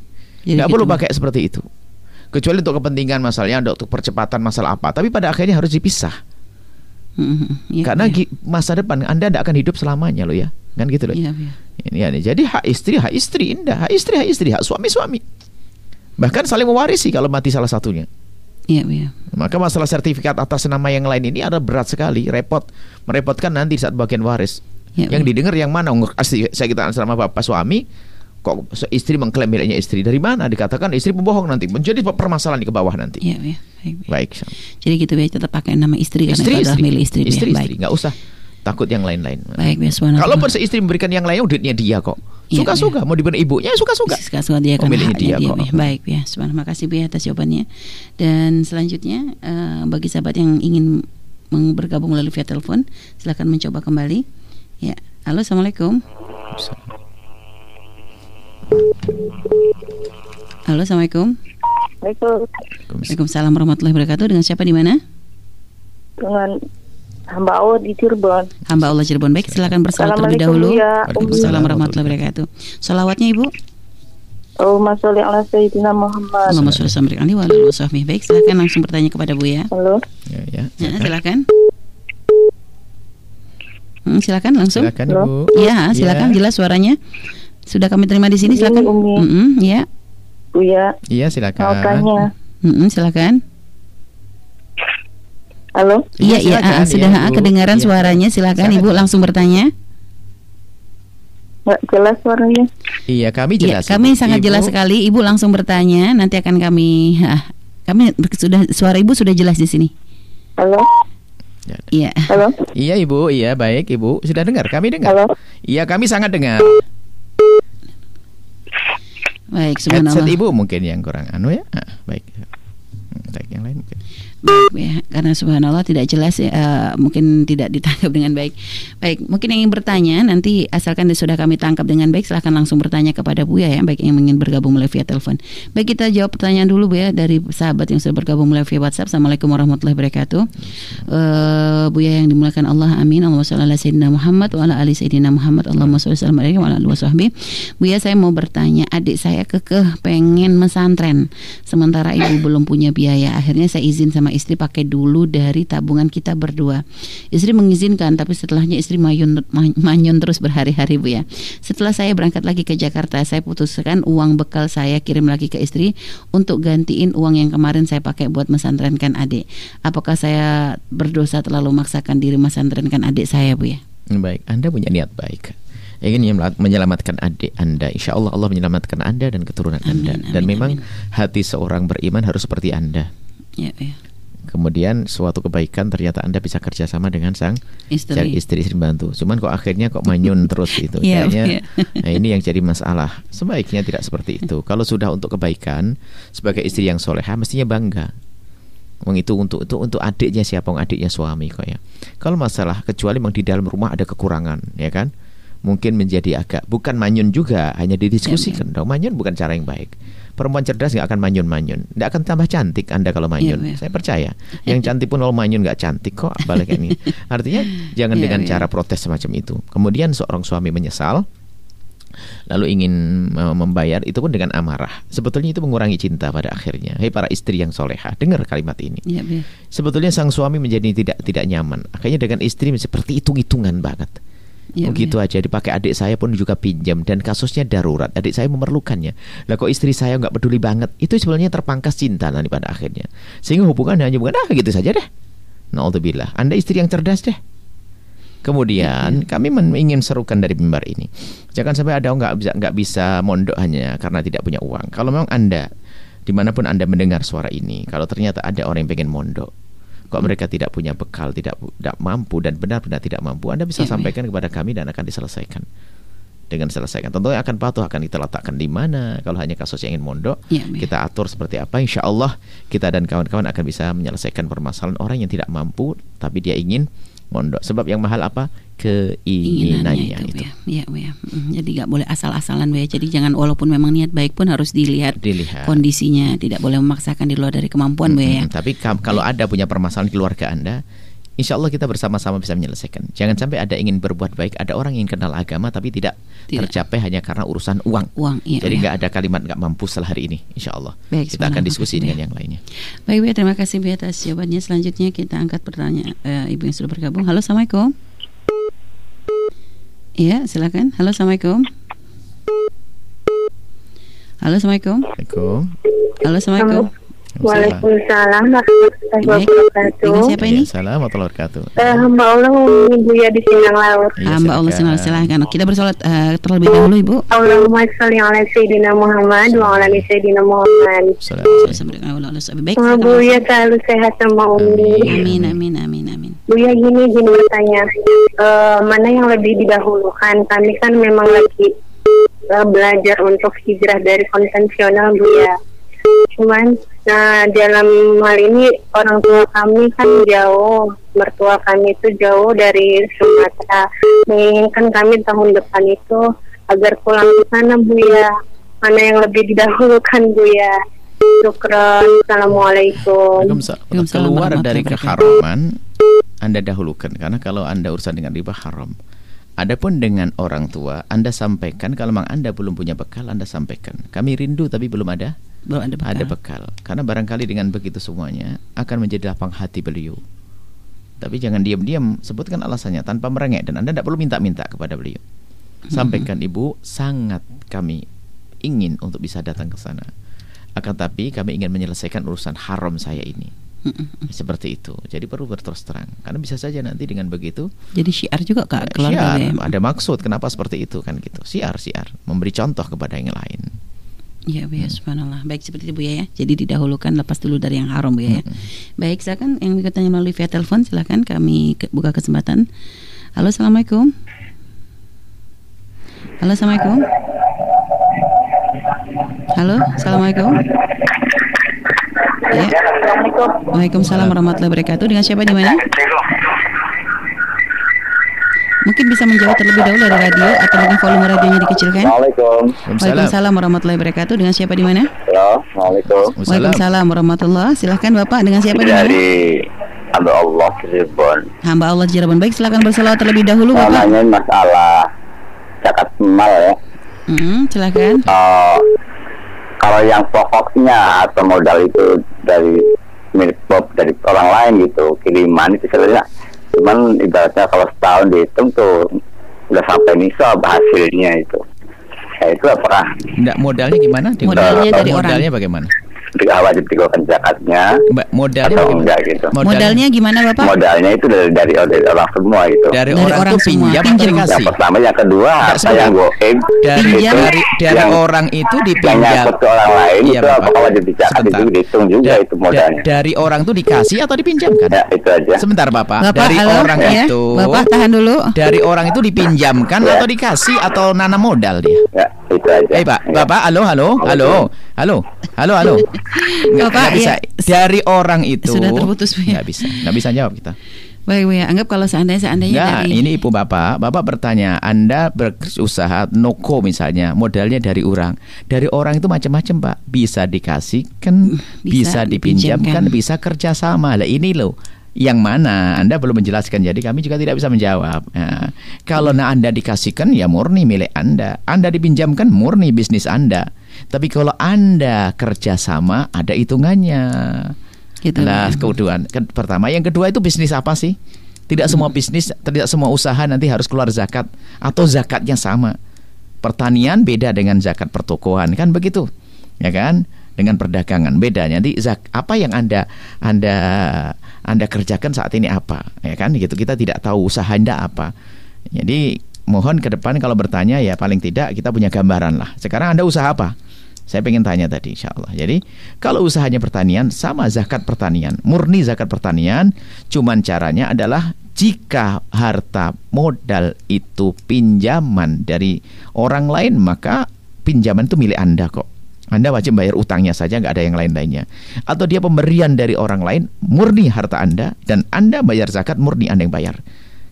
Jadi nggak gitu, perlu pakai seperti itu kecuali untuk kepentingan masalahnya untuk percepatan masalah apa tapi pada akhirnya harus dipisah Mm-mm. Iya, karena gi- masa depan Anda tidak akan hidup selamanya loh ya. Kan gitu loh. Iya. Ini ya, jadi hak istri, hak istri indah, hak istri, hak istri, hak suami, suami. Bahkan saling mewarisi kalau mati salah satunya. Iya, iya. Maka masalah sertifikat atas nama yang lain ini ada berat sekali, repot, merepotkan nanti saat bagian waris. Iya, yang iya. didengar yang mana? Asli saya kita sama bapak suami, kok istri mengklaim miliknya istri dari mana? Dikatakan istri pembohong nanti, menjadi permasalahan di ke bawah nanti. Iya, iya. Baik, baik. Baik, Jadi gitu ya tetap pakai nama istri karena istri, adalah istri, milik istri. ya. istri, Baik. istri, nggak usah takut yang lain-lain. Baik, ya subhanallah. Kalaupun seistri memberikan yang lain, duitnya dia kok. Iya, Suka-suka, mau diberi ibunya, ya suka-suka. Suka-suka dia kan dia dia. kok. ya. Baik ya, subhanallah. Makasih Bu ya atas jawabannya. Dan selanjutnya eh, bagi sahabat yang ingin bergabung melalui via telepon, silakan mencoba kembali. Ya. Halo, Assalamualaikum. Halo, Assalamualaikum. Waalaikumsalam warahmatullahi wabarakatuh. Dengan siapa di mana? dengan hamba Allah di Cirebon. Hamba Allah Cirebon. Baik, silakan bersalat terlebih dahulu. Assalamualaikum ya. Waalaikumsalam warahmatullahi wabarakatuh. Salawatnya Ibu. Allahumma sholli ala sayyidina Muhammad. Allahumma sholli wa alihi wasallam. Baik, silakan langsung bertanya kepada Bu ya. Halo. Ya, ya. Ya, silakan. Hmm, silakan langsung. Silakan Ibu. Ya, silakan Ya. jelas suaranya. Sudah kami terima di sini, Ini silakan. Umi. Mm-mm, ya. Buya, Iya, silakan. tanya. Mm-mm, silakan. Halo. Iya, iya, ah, sudah ya, Ibu. kedengaran Iya. suaranya. Silakan Silakan. Ibu langsung bertanya. Nggak jelas suaranya. Iya, kami Iya, jelas. kami Ibu. sangat Ibu, jelas sekali. Ibu langsung bertanya, nanti akan kami ah, kami sudah suara Ibu sudah jelas di sini. Halo. Ya. Iya. Halo. Iya, Ibu. Iya, baik, Ibu. Sudah dengar? Kami dengar. Halo. Iya, kami sangat dengar. Baik, Headset. Ibu mungkin yang kurang anu ya. Ah, baik. Hmm, baik, yang lain mungkin. Baik ya, karena subhanallah tidak jelas ya, uh, mungkin tidak ditangkap dengan baik. Baik, mungkin yang ingin bertanya nanti asalkan sudah kami tangkap dengan baik silahkan langsung bertanya kepada Buya ya, baik yang ingin bergabung melalui via telepon. Baik kita jawab pertanyaan dulu Bu ya dari sahabat yang sudah bergabung melalui via WhatsApp. Assalamualaikum warahmatullahi wabarakatuh. Uh, Buya yang dimuliakan Allah, amin. Allahumma sholli ala sayyidina Muhammad wa ala ali sayyidina Muhammad. Allahumma sholli wa ala alihi Buya saya mau bertanya, adik saya kekeh pengen mesantren sementara ibu belum punya biaya. Akhirnya saya izin sama istri pakai dulu dari tabungan kita berdua. Istri mengizinkan, tapi setelahnya istri mayun manyun terus berhari-hari bu ya. Setelah saya berangkat lagi ke Jakarta, saya putuskan uang bekal saya kirim lagi ke istri untuk gantiin uang yang kemarin saya pakai buat mesantrenkan adik. Apakah saya berdosa terlalu memaksakan diri mesantrenkan adik saya bu ya? Baik, Anda punya niat baik ingin menyelamatkan adik Anda. Insya Allah Allah menyelamatkan Anda dan keturunan amin, Anda. Dan amin, memang amin. hati seorang beriman harus seperti Anda. Ya, ya kemudian suatu kebaikan ternyata anda bisa kerjasama dengan sang istri istri istri bantu cuman kok akhirnya kok manyun [LAUGHS] terus itu yeah, kayaknya yeah. nah ini yang jadi masalah sebaiknya tidak seperti itu [LAUGHS] kalau sudah untuk kebaikan sebagai istri yang soleha mestinya bangga Wong itu untuk itu untuk adiknya siapa Wong adiknya suami kok ya. Kalau masalah kecuali memang di dalam rumah ada kekurangan, ya kan? Mungkin menjadi agak bukan manyun juga, hanya didiskusikan. Ya, ya. Dong, manyun bukan cara yang baik perempuan cerdas nggak akan manyun-manyun, nggak akan tambah cantik Anda kalau manyun. Yeah, yeah. Saya percaya. Yang cantik pun kalau manyun nggak cantik kok, balik ini. [LAUGHS] Artinya jangan yeah, dengan yeah. cara protes semacam itu. Kemudian seorang suami menyesal, lalu ingin membayar itu pun dengan amarah. Sebetulnya itu mengurangi cinta pada akhirnya. Hei para istri yang soleha, dengar kalimat ini. Ya, Sebetulnya sang suami menjadi tidak tidak nyaman. Akhirnya dengan istri seperti hitung-hitungan banget. Ya, Begitu ya. aja dipakai adik saya pun juga pinjam dan kasusnya darurat. Adik saya memerlukannya. Lah kok istri saya nggak peduli banget? Itu sebenarnya terpangkas cinta nanti pada akhirnya. Sehingga hubungan hanya bukan ah gitu saja deh. Naudzubillah. Anda istri yang cerdas deh. Kemudian ya, ya. kami ingin serukan dari mimbar ini. Jangan sampai ada nggak bisa nggak bisa mondok hanya karena tidak punya uang. Kalau memang Anda di mana pun Anda mendengar suara ini, kalau ternyata ada orang yang pengen mondok, kok mereka tidak punya bekal, tidak tidak mampu dan benar-benar tidak mampu, Anda bisa ya, sampaikan kepada kami dan akan diselesaikan. Dengan selesaikan. Tentunya akan patuh akan kita letakkan di mana. Kalau hanya kasus yang ingin mondok, ya, kita atur seperti apa. Insya Allah kita dan kawan-kawan akan bisa menyelesaikan permasalahan orang yang tidak mampu, tapi dia ingin mondok. Sebab yang mahal apa? keinginannya itu, itu. Ya, ya, ya. Jadi nggak boleh asal-asalan ya. Jadi jangan walaupun memang niat baik pun harus dilihat, dilihat. kondisinya. Tidak boleh memaksakan di luar dari kemampuan hmm, ya. Tapi kalau ada punya permasalahan keluarga anda, Insya Allah kita bersama-sama bisa menyelesaikan. Jangan sampai ada ingin berbuat baik, ada orang yang kenal agama tapi tidak, tidak. tercapai hanya karena urusan uang. Uang, iya, Jadi iya. nggak iya. ada kalimat nggak mampu setelah hari ini, Insya Allah. Baik, kita akan diskusi dengan ya. yang lainnya. Baik, baik, terima kasih Bu atas jawabannya. Selanjutnya kita angkat pertanyaan uh, Ibu yang sudah bergabung. Halo, assalamualaikum. Iya, silakan. Halo, assalamualaikum. Halo, assalamualaikum. Assalamualaikum. Halo, assalamualaikum. Waalaikumsalam warahmatullahi wabarakatuh. Ini siapa ini? Assalamualaikum warahmatullahi wabarakatuh. Uh, hamba Allah Ibu ya di Sinang Laut. Ya, hamba Allah Sinang silahkan. Kita bersolat uh, terlebih dahulu Ibu. Allahumma sholli ala sayyidina Muhammad wa ala sayyidina Muhammad. Ya selalu sehat sama Umi. Amin amin amin amin. Bu ya gini gini bertanya. Uh, mana yang lebih didahulukan? Kami kan memang lagi uh, belajar untuk hijrah dari konvensional Bu ya. Cuman Nah, dalam hal ini orang tua kami kan jauh, mertua kami itu jauh dari Sumatera. Menginginkan kami tahun depan itu agar pulang ke sana, Bu ya. Mana yang lebih didahulukan, Bu ya. Syukran. Assalamualaikum. Keluar dari keharaman, Anda dahulukan. Karena kalau Anda urusan dengan riba haram. Adapun dengan orang tua, Anda sampaikan kalau memang Anda belum punya bekal, Anda sampaikan. Kami rindu tapi belum ada belum ada bekal. Ada bekal. Karena barangkali dengan begitu semuanya akan menjadi lapang hati beliau. Tapi jangan diam-diam sebutkan alasannya tanpa merengek dan Anda tidak perlu minta-minta kepada beliau. Sampaikan. Ibu, sangat kami ingin untuk bisa datang ke sana. Akan tapi kami ingin menyelesaikan urusan haram saya ini. Seperti itu. Jadi perlu berterus terang. Karena bisa saja nanti dengan begitu. Jadi syiar juga kak. Ya, syiar. Ya. Ada maksud kenapa seperti itu kan gitu. Siar siar. Memberi contoh kepada yang lain. Ya Bu ya, hmm. subhanallah. Baik seperti itu Bu ya. Jadi didahulukan lepas dulu dari yang haram Bu ya. Hmm. Baik, silakan yang bertanya melalui via telepon silakan kami buka kesempatan. Halo, Assalamualaikum. Halo, Assalamualaikum. Halo, Assalamualaikum. Ya. Waalaikumsalam warahmatullahi wabarakatuh. Dengan siapa di mana? Mungkin bisa menjawab terlebih dahulu dari radio atau mungkin volume radionya dikecilkan. Assalamualaikum. Waalaikumsalam warahmatullahi wabarakatuh. Dengan siapa di mana? Halo, Assalamualaikum. Waalaikumsalam warahmatullah. Silahkan Bapak dengan siapa di mana? Dari hamba Allah Cirebon. Hamba Allah Cirebon. Baik, silakan berselawat terlebih dahulu Bapak. Namanya masalah zakat mal ya. Hmm, silakan. Eh, kalau yang pokoknya atau modal itu dari milik Bob dari orang lain gitu kiriman itu sebenarnya cuman ibaratnya kalau setahun dihitung tuh udah sampai nisab hasilnya itu ya itu apakah Nggak, modalnya gimana? Modalnya dari orang. modalnya bagaimana? Wajib dikeluarkan zakatnya Mbak, modalnya atau enggak gitu Modalnya gimana Bapak? modalnya itu dari dari, dari orang semua gitu dari, Dari orang, orang semua, pinjam pinjam. yang dikasih? pertama yang kedua apa yang goib Dari Pinjam. dari dari yang- orang itu yang dipinjam. nyangkut ke orang lain Iya, itu Bapak. apakah wajib Sebentar. itu dihitung juga Da- itu modalnya da- dari orang tuh dikasih atau dipinjamkan? ya itu aja Sebentar Bapak, Bapak, dari halo, orang ya. itu Bapak tahan dulu. dari orang itu dipinjamkan Ya. atau dikasih atau nanam modal dia? ya itu aja Eh Pak, Ya. Bapak, halo, halo, halo, halo, halo, halo. Nggak, Bapak, nggak bisa. ya. Dari orang itu Sudah terputus, Bu, ya. Nggak bisa, nggak bisa jawab kita. Baik, Bu ya. Anggap kalau seandainya seandainya Nggak, dari ini ibu bapak, bapak bertanya, anda berusaha noko misalnya, modalnya dari orang, dari orang itu macam-macam pak, bisa dikasihkan, Bisa bisa, dipinjamkan, dipinjamkan. bisa kerjasama. Lah ini loh, yang mana Anda belum menjelaskan, jadi kami juga tidak bisa menjawab. Nah, kalau nah Anda dikasihkan, ya murni milik Anda. Anda dipinjamkan, murni bisnis Anda. Tapi kalau Anda kerjasama, ada hitungannya. Gitu, Nah, kedua, ke- pertama, yang kedua itu bisnis apa sih? Tidak semua bisnis, tidak semua usaha nanti harus keluar zakat atau zakatnya sama. Pertanian beda dengan zakat pertokohan kan begitu, ya kan? Dengan perdagangan beda. Jadi zak apa yang anda anda anda kerjakan saat ini apa, ya kan? Gitu kita tidak tahu usaha anda apa. Jadi mohon ke depan kalau bertanya ya paling tidak kita punya gambaran lah. Sekarang anda usaha apa? Saya pengen tanya tadi insya Allah. Jadi kalau usahanya pertanian sama zakat pertanian, murni zakat pertanian, cuman caranya adalah jika harta modal itu pinjaman dari orang lain maka pinjaman itu milik Anda kok. Anda wajib bayar utangnya saja nggak ada yang lain-lainnya. Atau dia pemberian dari orang lain murni harta Anda dan Anda bayar zakat murni Anda yang bayar.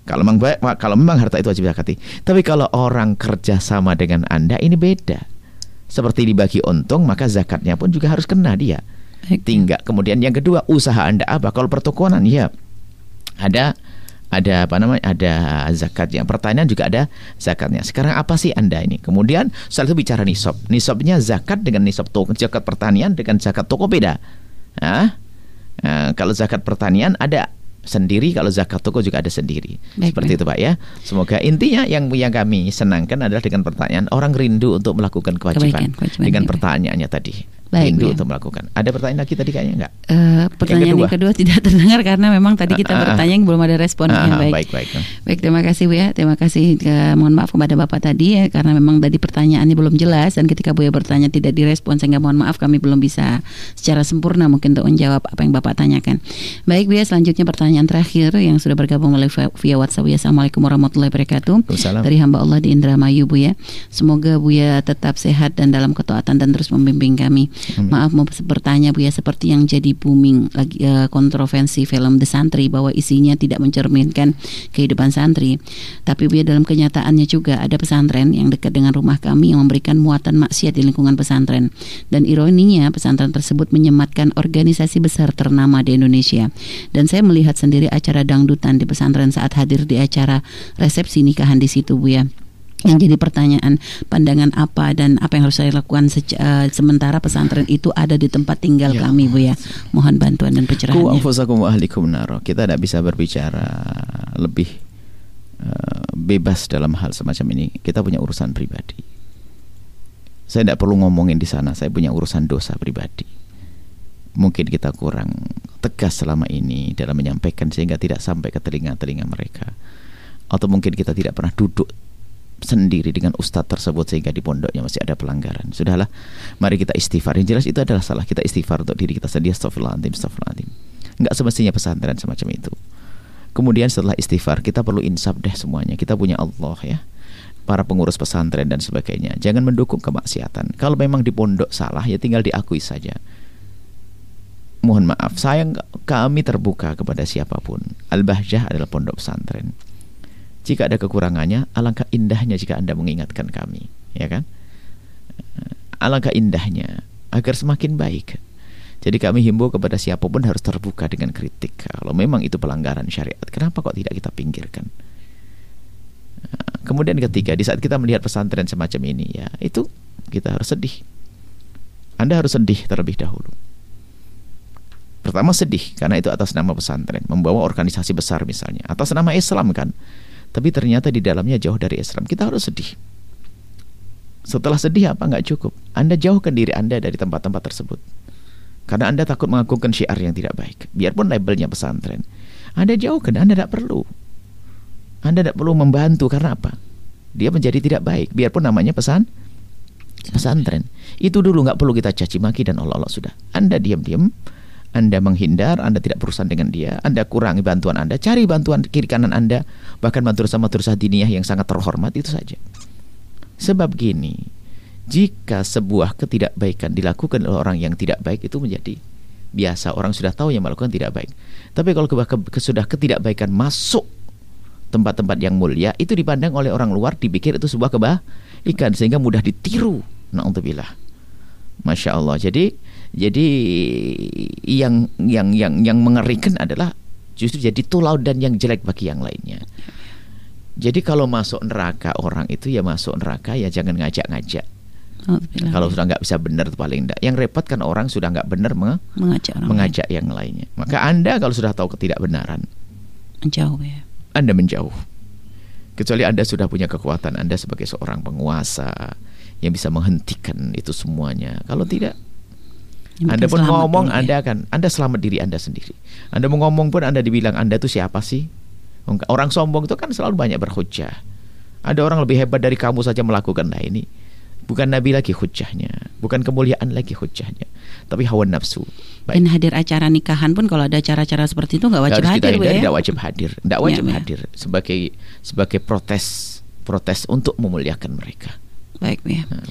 Kalau memang kalau memang harta itu wajib zakati. Tapi kalau orang kerja sama dengan Anda ini beda. Seperti dibagi untung maka zakatnya pun juga harus kena dia. Baik. tinggal kemudian yang kedua usaha anda apa? Kalau pertokonan ya ada ada apa namanya? Ada zakatnya pertanian juga ada zakatnya. Sekarang apa sih anda ini? Kemudian setelah itu bicara nisab. Nisabnya zakat dengan nisab toko zakat pertanian dengan zakat toko beda. Nah, nah, kalau zakat pertanian ada sendiri kalau zakat toko juga ada sendiri. Baik, seperti baik. itu pak ya. Semoga intinya yang yang kami senangkan adalah dengan pertanyaan orang rindu untuk melakukan kewajiban, Kebaikan, kewajiban, dengan pertanyaannya tadi Baik, rindu ya. untuk melakukan ada pertanyaan lagi tadi kayaknya enggak Eh, pertanyaan yang kedua. kedua. tidak [LAUGHS] terdengar karena memang tadi kita ah, ah. bertanya yang belum ada respon yang ah, baik. baik baik Baik, terima kasih Bu ya. Terima kasih. Eh, mohon maaf kepada Bapak tadi ya karena memang tadi pertanyaannya belum jelas dan ketika Bu ya bertanya tidak direspon sehingga mohon maaf kami belum bisa secara sempurna mungkin untuk menjawab apa yang Bapak tanyakan. Baik Bu ya, selanjutnya pertanyaan terakhir yang sudah bergabung melalui via- WhatsApp ya. Assalamualaikum warahmatullahi wabarakatuh. Waalaikumsalam. Dari hamba Allah di Indramayu Bu ya. Semoga Bu ya tetap sehat dan dalam ketaatan dan terus membimbing kami. Amin. Maaf mau bertanya Bu ya seperti yang jadi booming lagi eh, kontroversi film The Santri bahwa isinya tidak mencerminkan kehidupan santri. Tapi Bu ya dalam kenyataannya juga ada pesantren yang dekat dengan rumah kami yang memberikan muatan maksiat di lingkungan pesantren. Dan ironinya pesantren tersebut menyematkan organisasi besar ternama di Indonesia. Dan saya melihat sendiri acara dangdutan di pesantren saat hadir di acara resepsi nikahan di situ Bu ya yang jadi pertanyaan pandangan apa dan apa yang harus saya lakukan eh, sementara pesantren itu ada di tempat tinggal Ya kami bu ya mohon bantuan dan naro. Kita tidak bisa berbicara lebih eh, bebas dalam hal semacam ini. Kita punya urusan pribadi. Saya tidak perlu ngomongin di sana. Saya punya urusan dosa pribadi. Mungkin kita kurang tegas selama ini dalam menyampaikan sehingga tidak sampai ke telinga-telinga mereka. Atau mungkin kita tidak pernah duduk sendiri dengan ustadz tersebut sehingga di pondoknya masih ada pelanggaran. Sudahlah, mari kita istighfar. Yang jelas itu adalah salah kita istighfar untuk diri kita sendiri. Astagfirullahaladzim, astagfirullahaladzim. Enggak semestinya pesantren semacam itu. Kemudian setelah istighfar kita perlu insaf deh semuanya. Kita punya Allah ya. Para pengurus pesantren dan sebagainya. Jangan mendukung kemaksiatan. Kalau memang di pondok salah ya tinggal diakui saja. mohon maaf, sayang kami terbuka kepada siapa pun. Al-Bahjah adalah pondok pesantren. Jika ada kekurangannya, alangkah indahnya jika Anda mengingatkan kami, ya kan? Alangkah indahnya agar semakin baik. Jadi kami himbau kepada siapa pun harus terbuka dengan kritik. Kalau memang itu pelanggaran syariat, kenapa kok tidak kita pinggirkan? Kemudian ketiga, di saat kita melihat pesantren semacam ini, ya itu kita harus sedih. Anda harus sedih terlebih dahulu. Pertama sedih karena itu atas nama pesantren, membawa organisasi besar misalnya, atas nama Islam kan. Tapi ternyata di dalamnya jauh dari Islam. Kita harus sedih. Setelah sedih apa nggak cukup? Anda jauhkan diri Anda dari tempat-tempat tersebut. Karena Anda takut mengagungkan syiar yang tidak baik. Biarpun labelnya pesantren. Anda jauhkan, Anda tidak perlu. Anda tidak perlu membantu karena apa? Dia menjadi tidak baik. Biarpun namanya pesan pesantren. Itu dulu nggak perlu kita caci maki dan Allah Allah sudah. Anda diam-diam anda menghindar, Anda tidak berurusan dengan dia, Anda kurangi bantuan Anda, cari bantuan kiri kanan Anda, bahkan madrasah madrasah diniyah yang sangat terhormat itu saja. Sebab gini, jika sebuah ketidakbaikan dilakukan oleh orang yang tidak baik itu menjadi biasa, orang sudah tahu yang melakukan tidak baik. Tapi kalau ke, ke, sudah ketidakbaikan masuk tempat-tempat yang mulia, itu dipandang oleh orang luar dipikir itu sebuah kebaikan sehingga mudah ditiru. Nauzubillah. Masya Allah. Jadi jadi yang yang yang yang mengerikan adalah justru jadi tulau dan yang jelek bagi yang lainnya. Jadi kalau masuk neraka orang itu ya masuk neraka ya jangan ngajak-ngajak. Oh, kalau sudah nggak bisa benar paling enggak. Yang repot kan orang sudah nggak benar menge mengajak, orang mengajak lain. yang lainnya. Maka anda kalau sudah tahu ketidakbenaran, menjauh ya. Anda menjauh. Kecuali anda sudah punya kekuatan anda sebagai seorang penguasa yang bisa menghentikan itu semuanya. Kalau tidak, anda pun ngomong Anda akan Anda selamat diri Anda sendiri. Anda mau ngomong pun Anda dibilang Anda itu siapa sih? Orang sombong itu kan selalu banyak berhujah. Ada orang lebih hebat dari kamu saja melakukan nah ini. Bukan Nabi lagi hujahnya, bukan kemuliaan lagi hujahnya, tapi hawa nafsu. Baik. Dan hadir acara nikahan pun kalau ada acara-acara seperti itu nggak wajib Harus hadir, ya? Tidak wajib hadir, tidak iya, wajib ya, hadir sebagai sebagai protes protes untuk memuliakan mereka. Baik ya. Nah,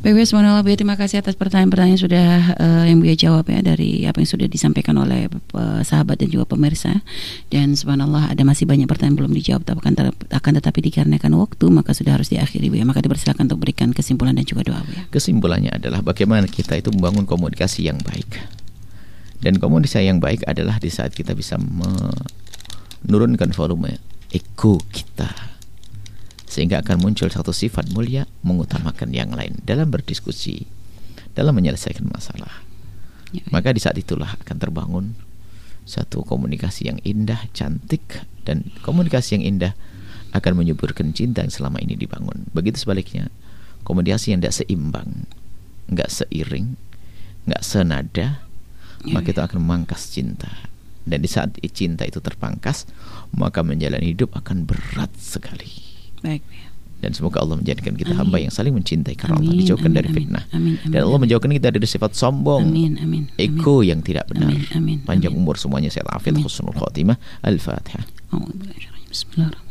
Baik, Subhanallah Bu, terima kasih atas pertanyaan-pertanyaan sudah uh, yang Bu jawab ya dari apa yang sudah disampaikan oleh uh, sahabat dan juga pemirsa. Dan subhanallah ada masih banyak pertanyaan belum dijawab tapi akan, akan tetapi dikarenakan waktu maka sudah harus diakhiri Bu ya. Maka dipersilakan untuk berikan kesimpulan dan juga doa Bu ya. Kesimpulannya adalah bagaimana kita itu membangun komunikasi yang baik. Dan komunikasi yang baik adalah di saat kita bisa menurunkan volume ego kita sehingga akan muncul satu sifat mulia mengutamakan yang lain dalam berdiskusi dalam menyelesaikan masalah. Ya, maka di saat itulah akan terbangun satu komunikasi yang indah cantik dan komunikasi yang indah akan menyuburkan cinta yang selama ini dibangun. Begitu sebaliknya komunikasi yang tidak seimbang nggak seiring nggak senada ya, maka itu akan memangkas cinta. Dan di saat cinta itu terpangkas maka menjalani hidup akan berat sekali Baik. Dan semoga Allah menjadikan kita amin. hamba yang saling mencintai karena amin, Allah dijauhkan amin, dari fitnah. Amin, amin, dan Allah menjauhkan kita dari sifat sombong, amin, amin, ego yang tidak benar. Amin, amin, Panjang umur semuanya sehat afiat husnul khatimah. Al-Fatihah. Bismillahirrahmanirrahim.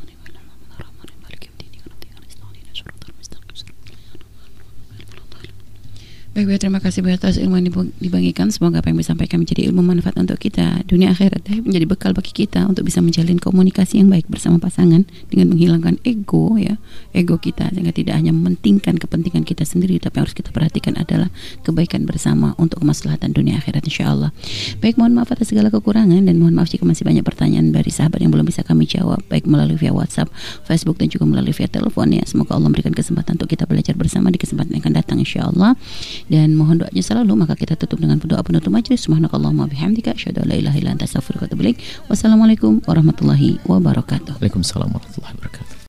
Baik, baik, terima kasih banyak atas ilmu yang dibagikan. Semoga apa yang disampaikan menjadi ilmu manfaat untuk kita dunia akhirat ya, menjadi bekal bagi kita untuk bisa menjalin komunikasi yang baik bersama pasangan dengan menghilangkan ego ya, ego kita sehingga tidak hanya mementingkan kepentingan kita sendiri tapi yang harus kita perhatikan adalah kebaikan bersama untuk kemaslahatan dunia akhirat insya Allah. Baik, mohon maaf atas segala kekurangan dan mohon maaf jika masih banyak pertanyaan dari sahabat yang belum bisa kami jawab baik melalui via WhatsApp, Facebook dan juga melalui via telepon ya. Semoga Allah memberikan kesempatan untuk kita belajar bersama di kesempatan yang akan datang insya Allah dan mohon doanya selalu maka kita tutup dengan doa penutup majlis. Subhanakallahumma bihamdika asyhadu an la ilaha illa anta astaghfiruka wa atubu ilaik. Wassalamualaikum warahmatullahi wabarakatuh. Waalaikumsalam warahmatullahi wabarakatuh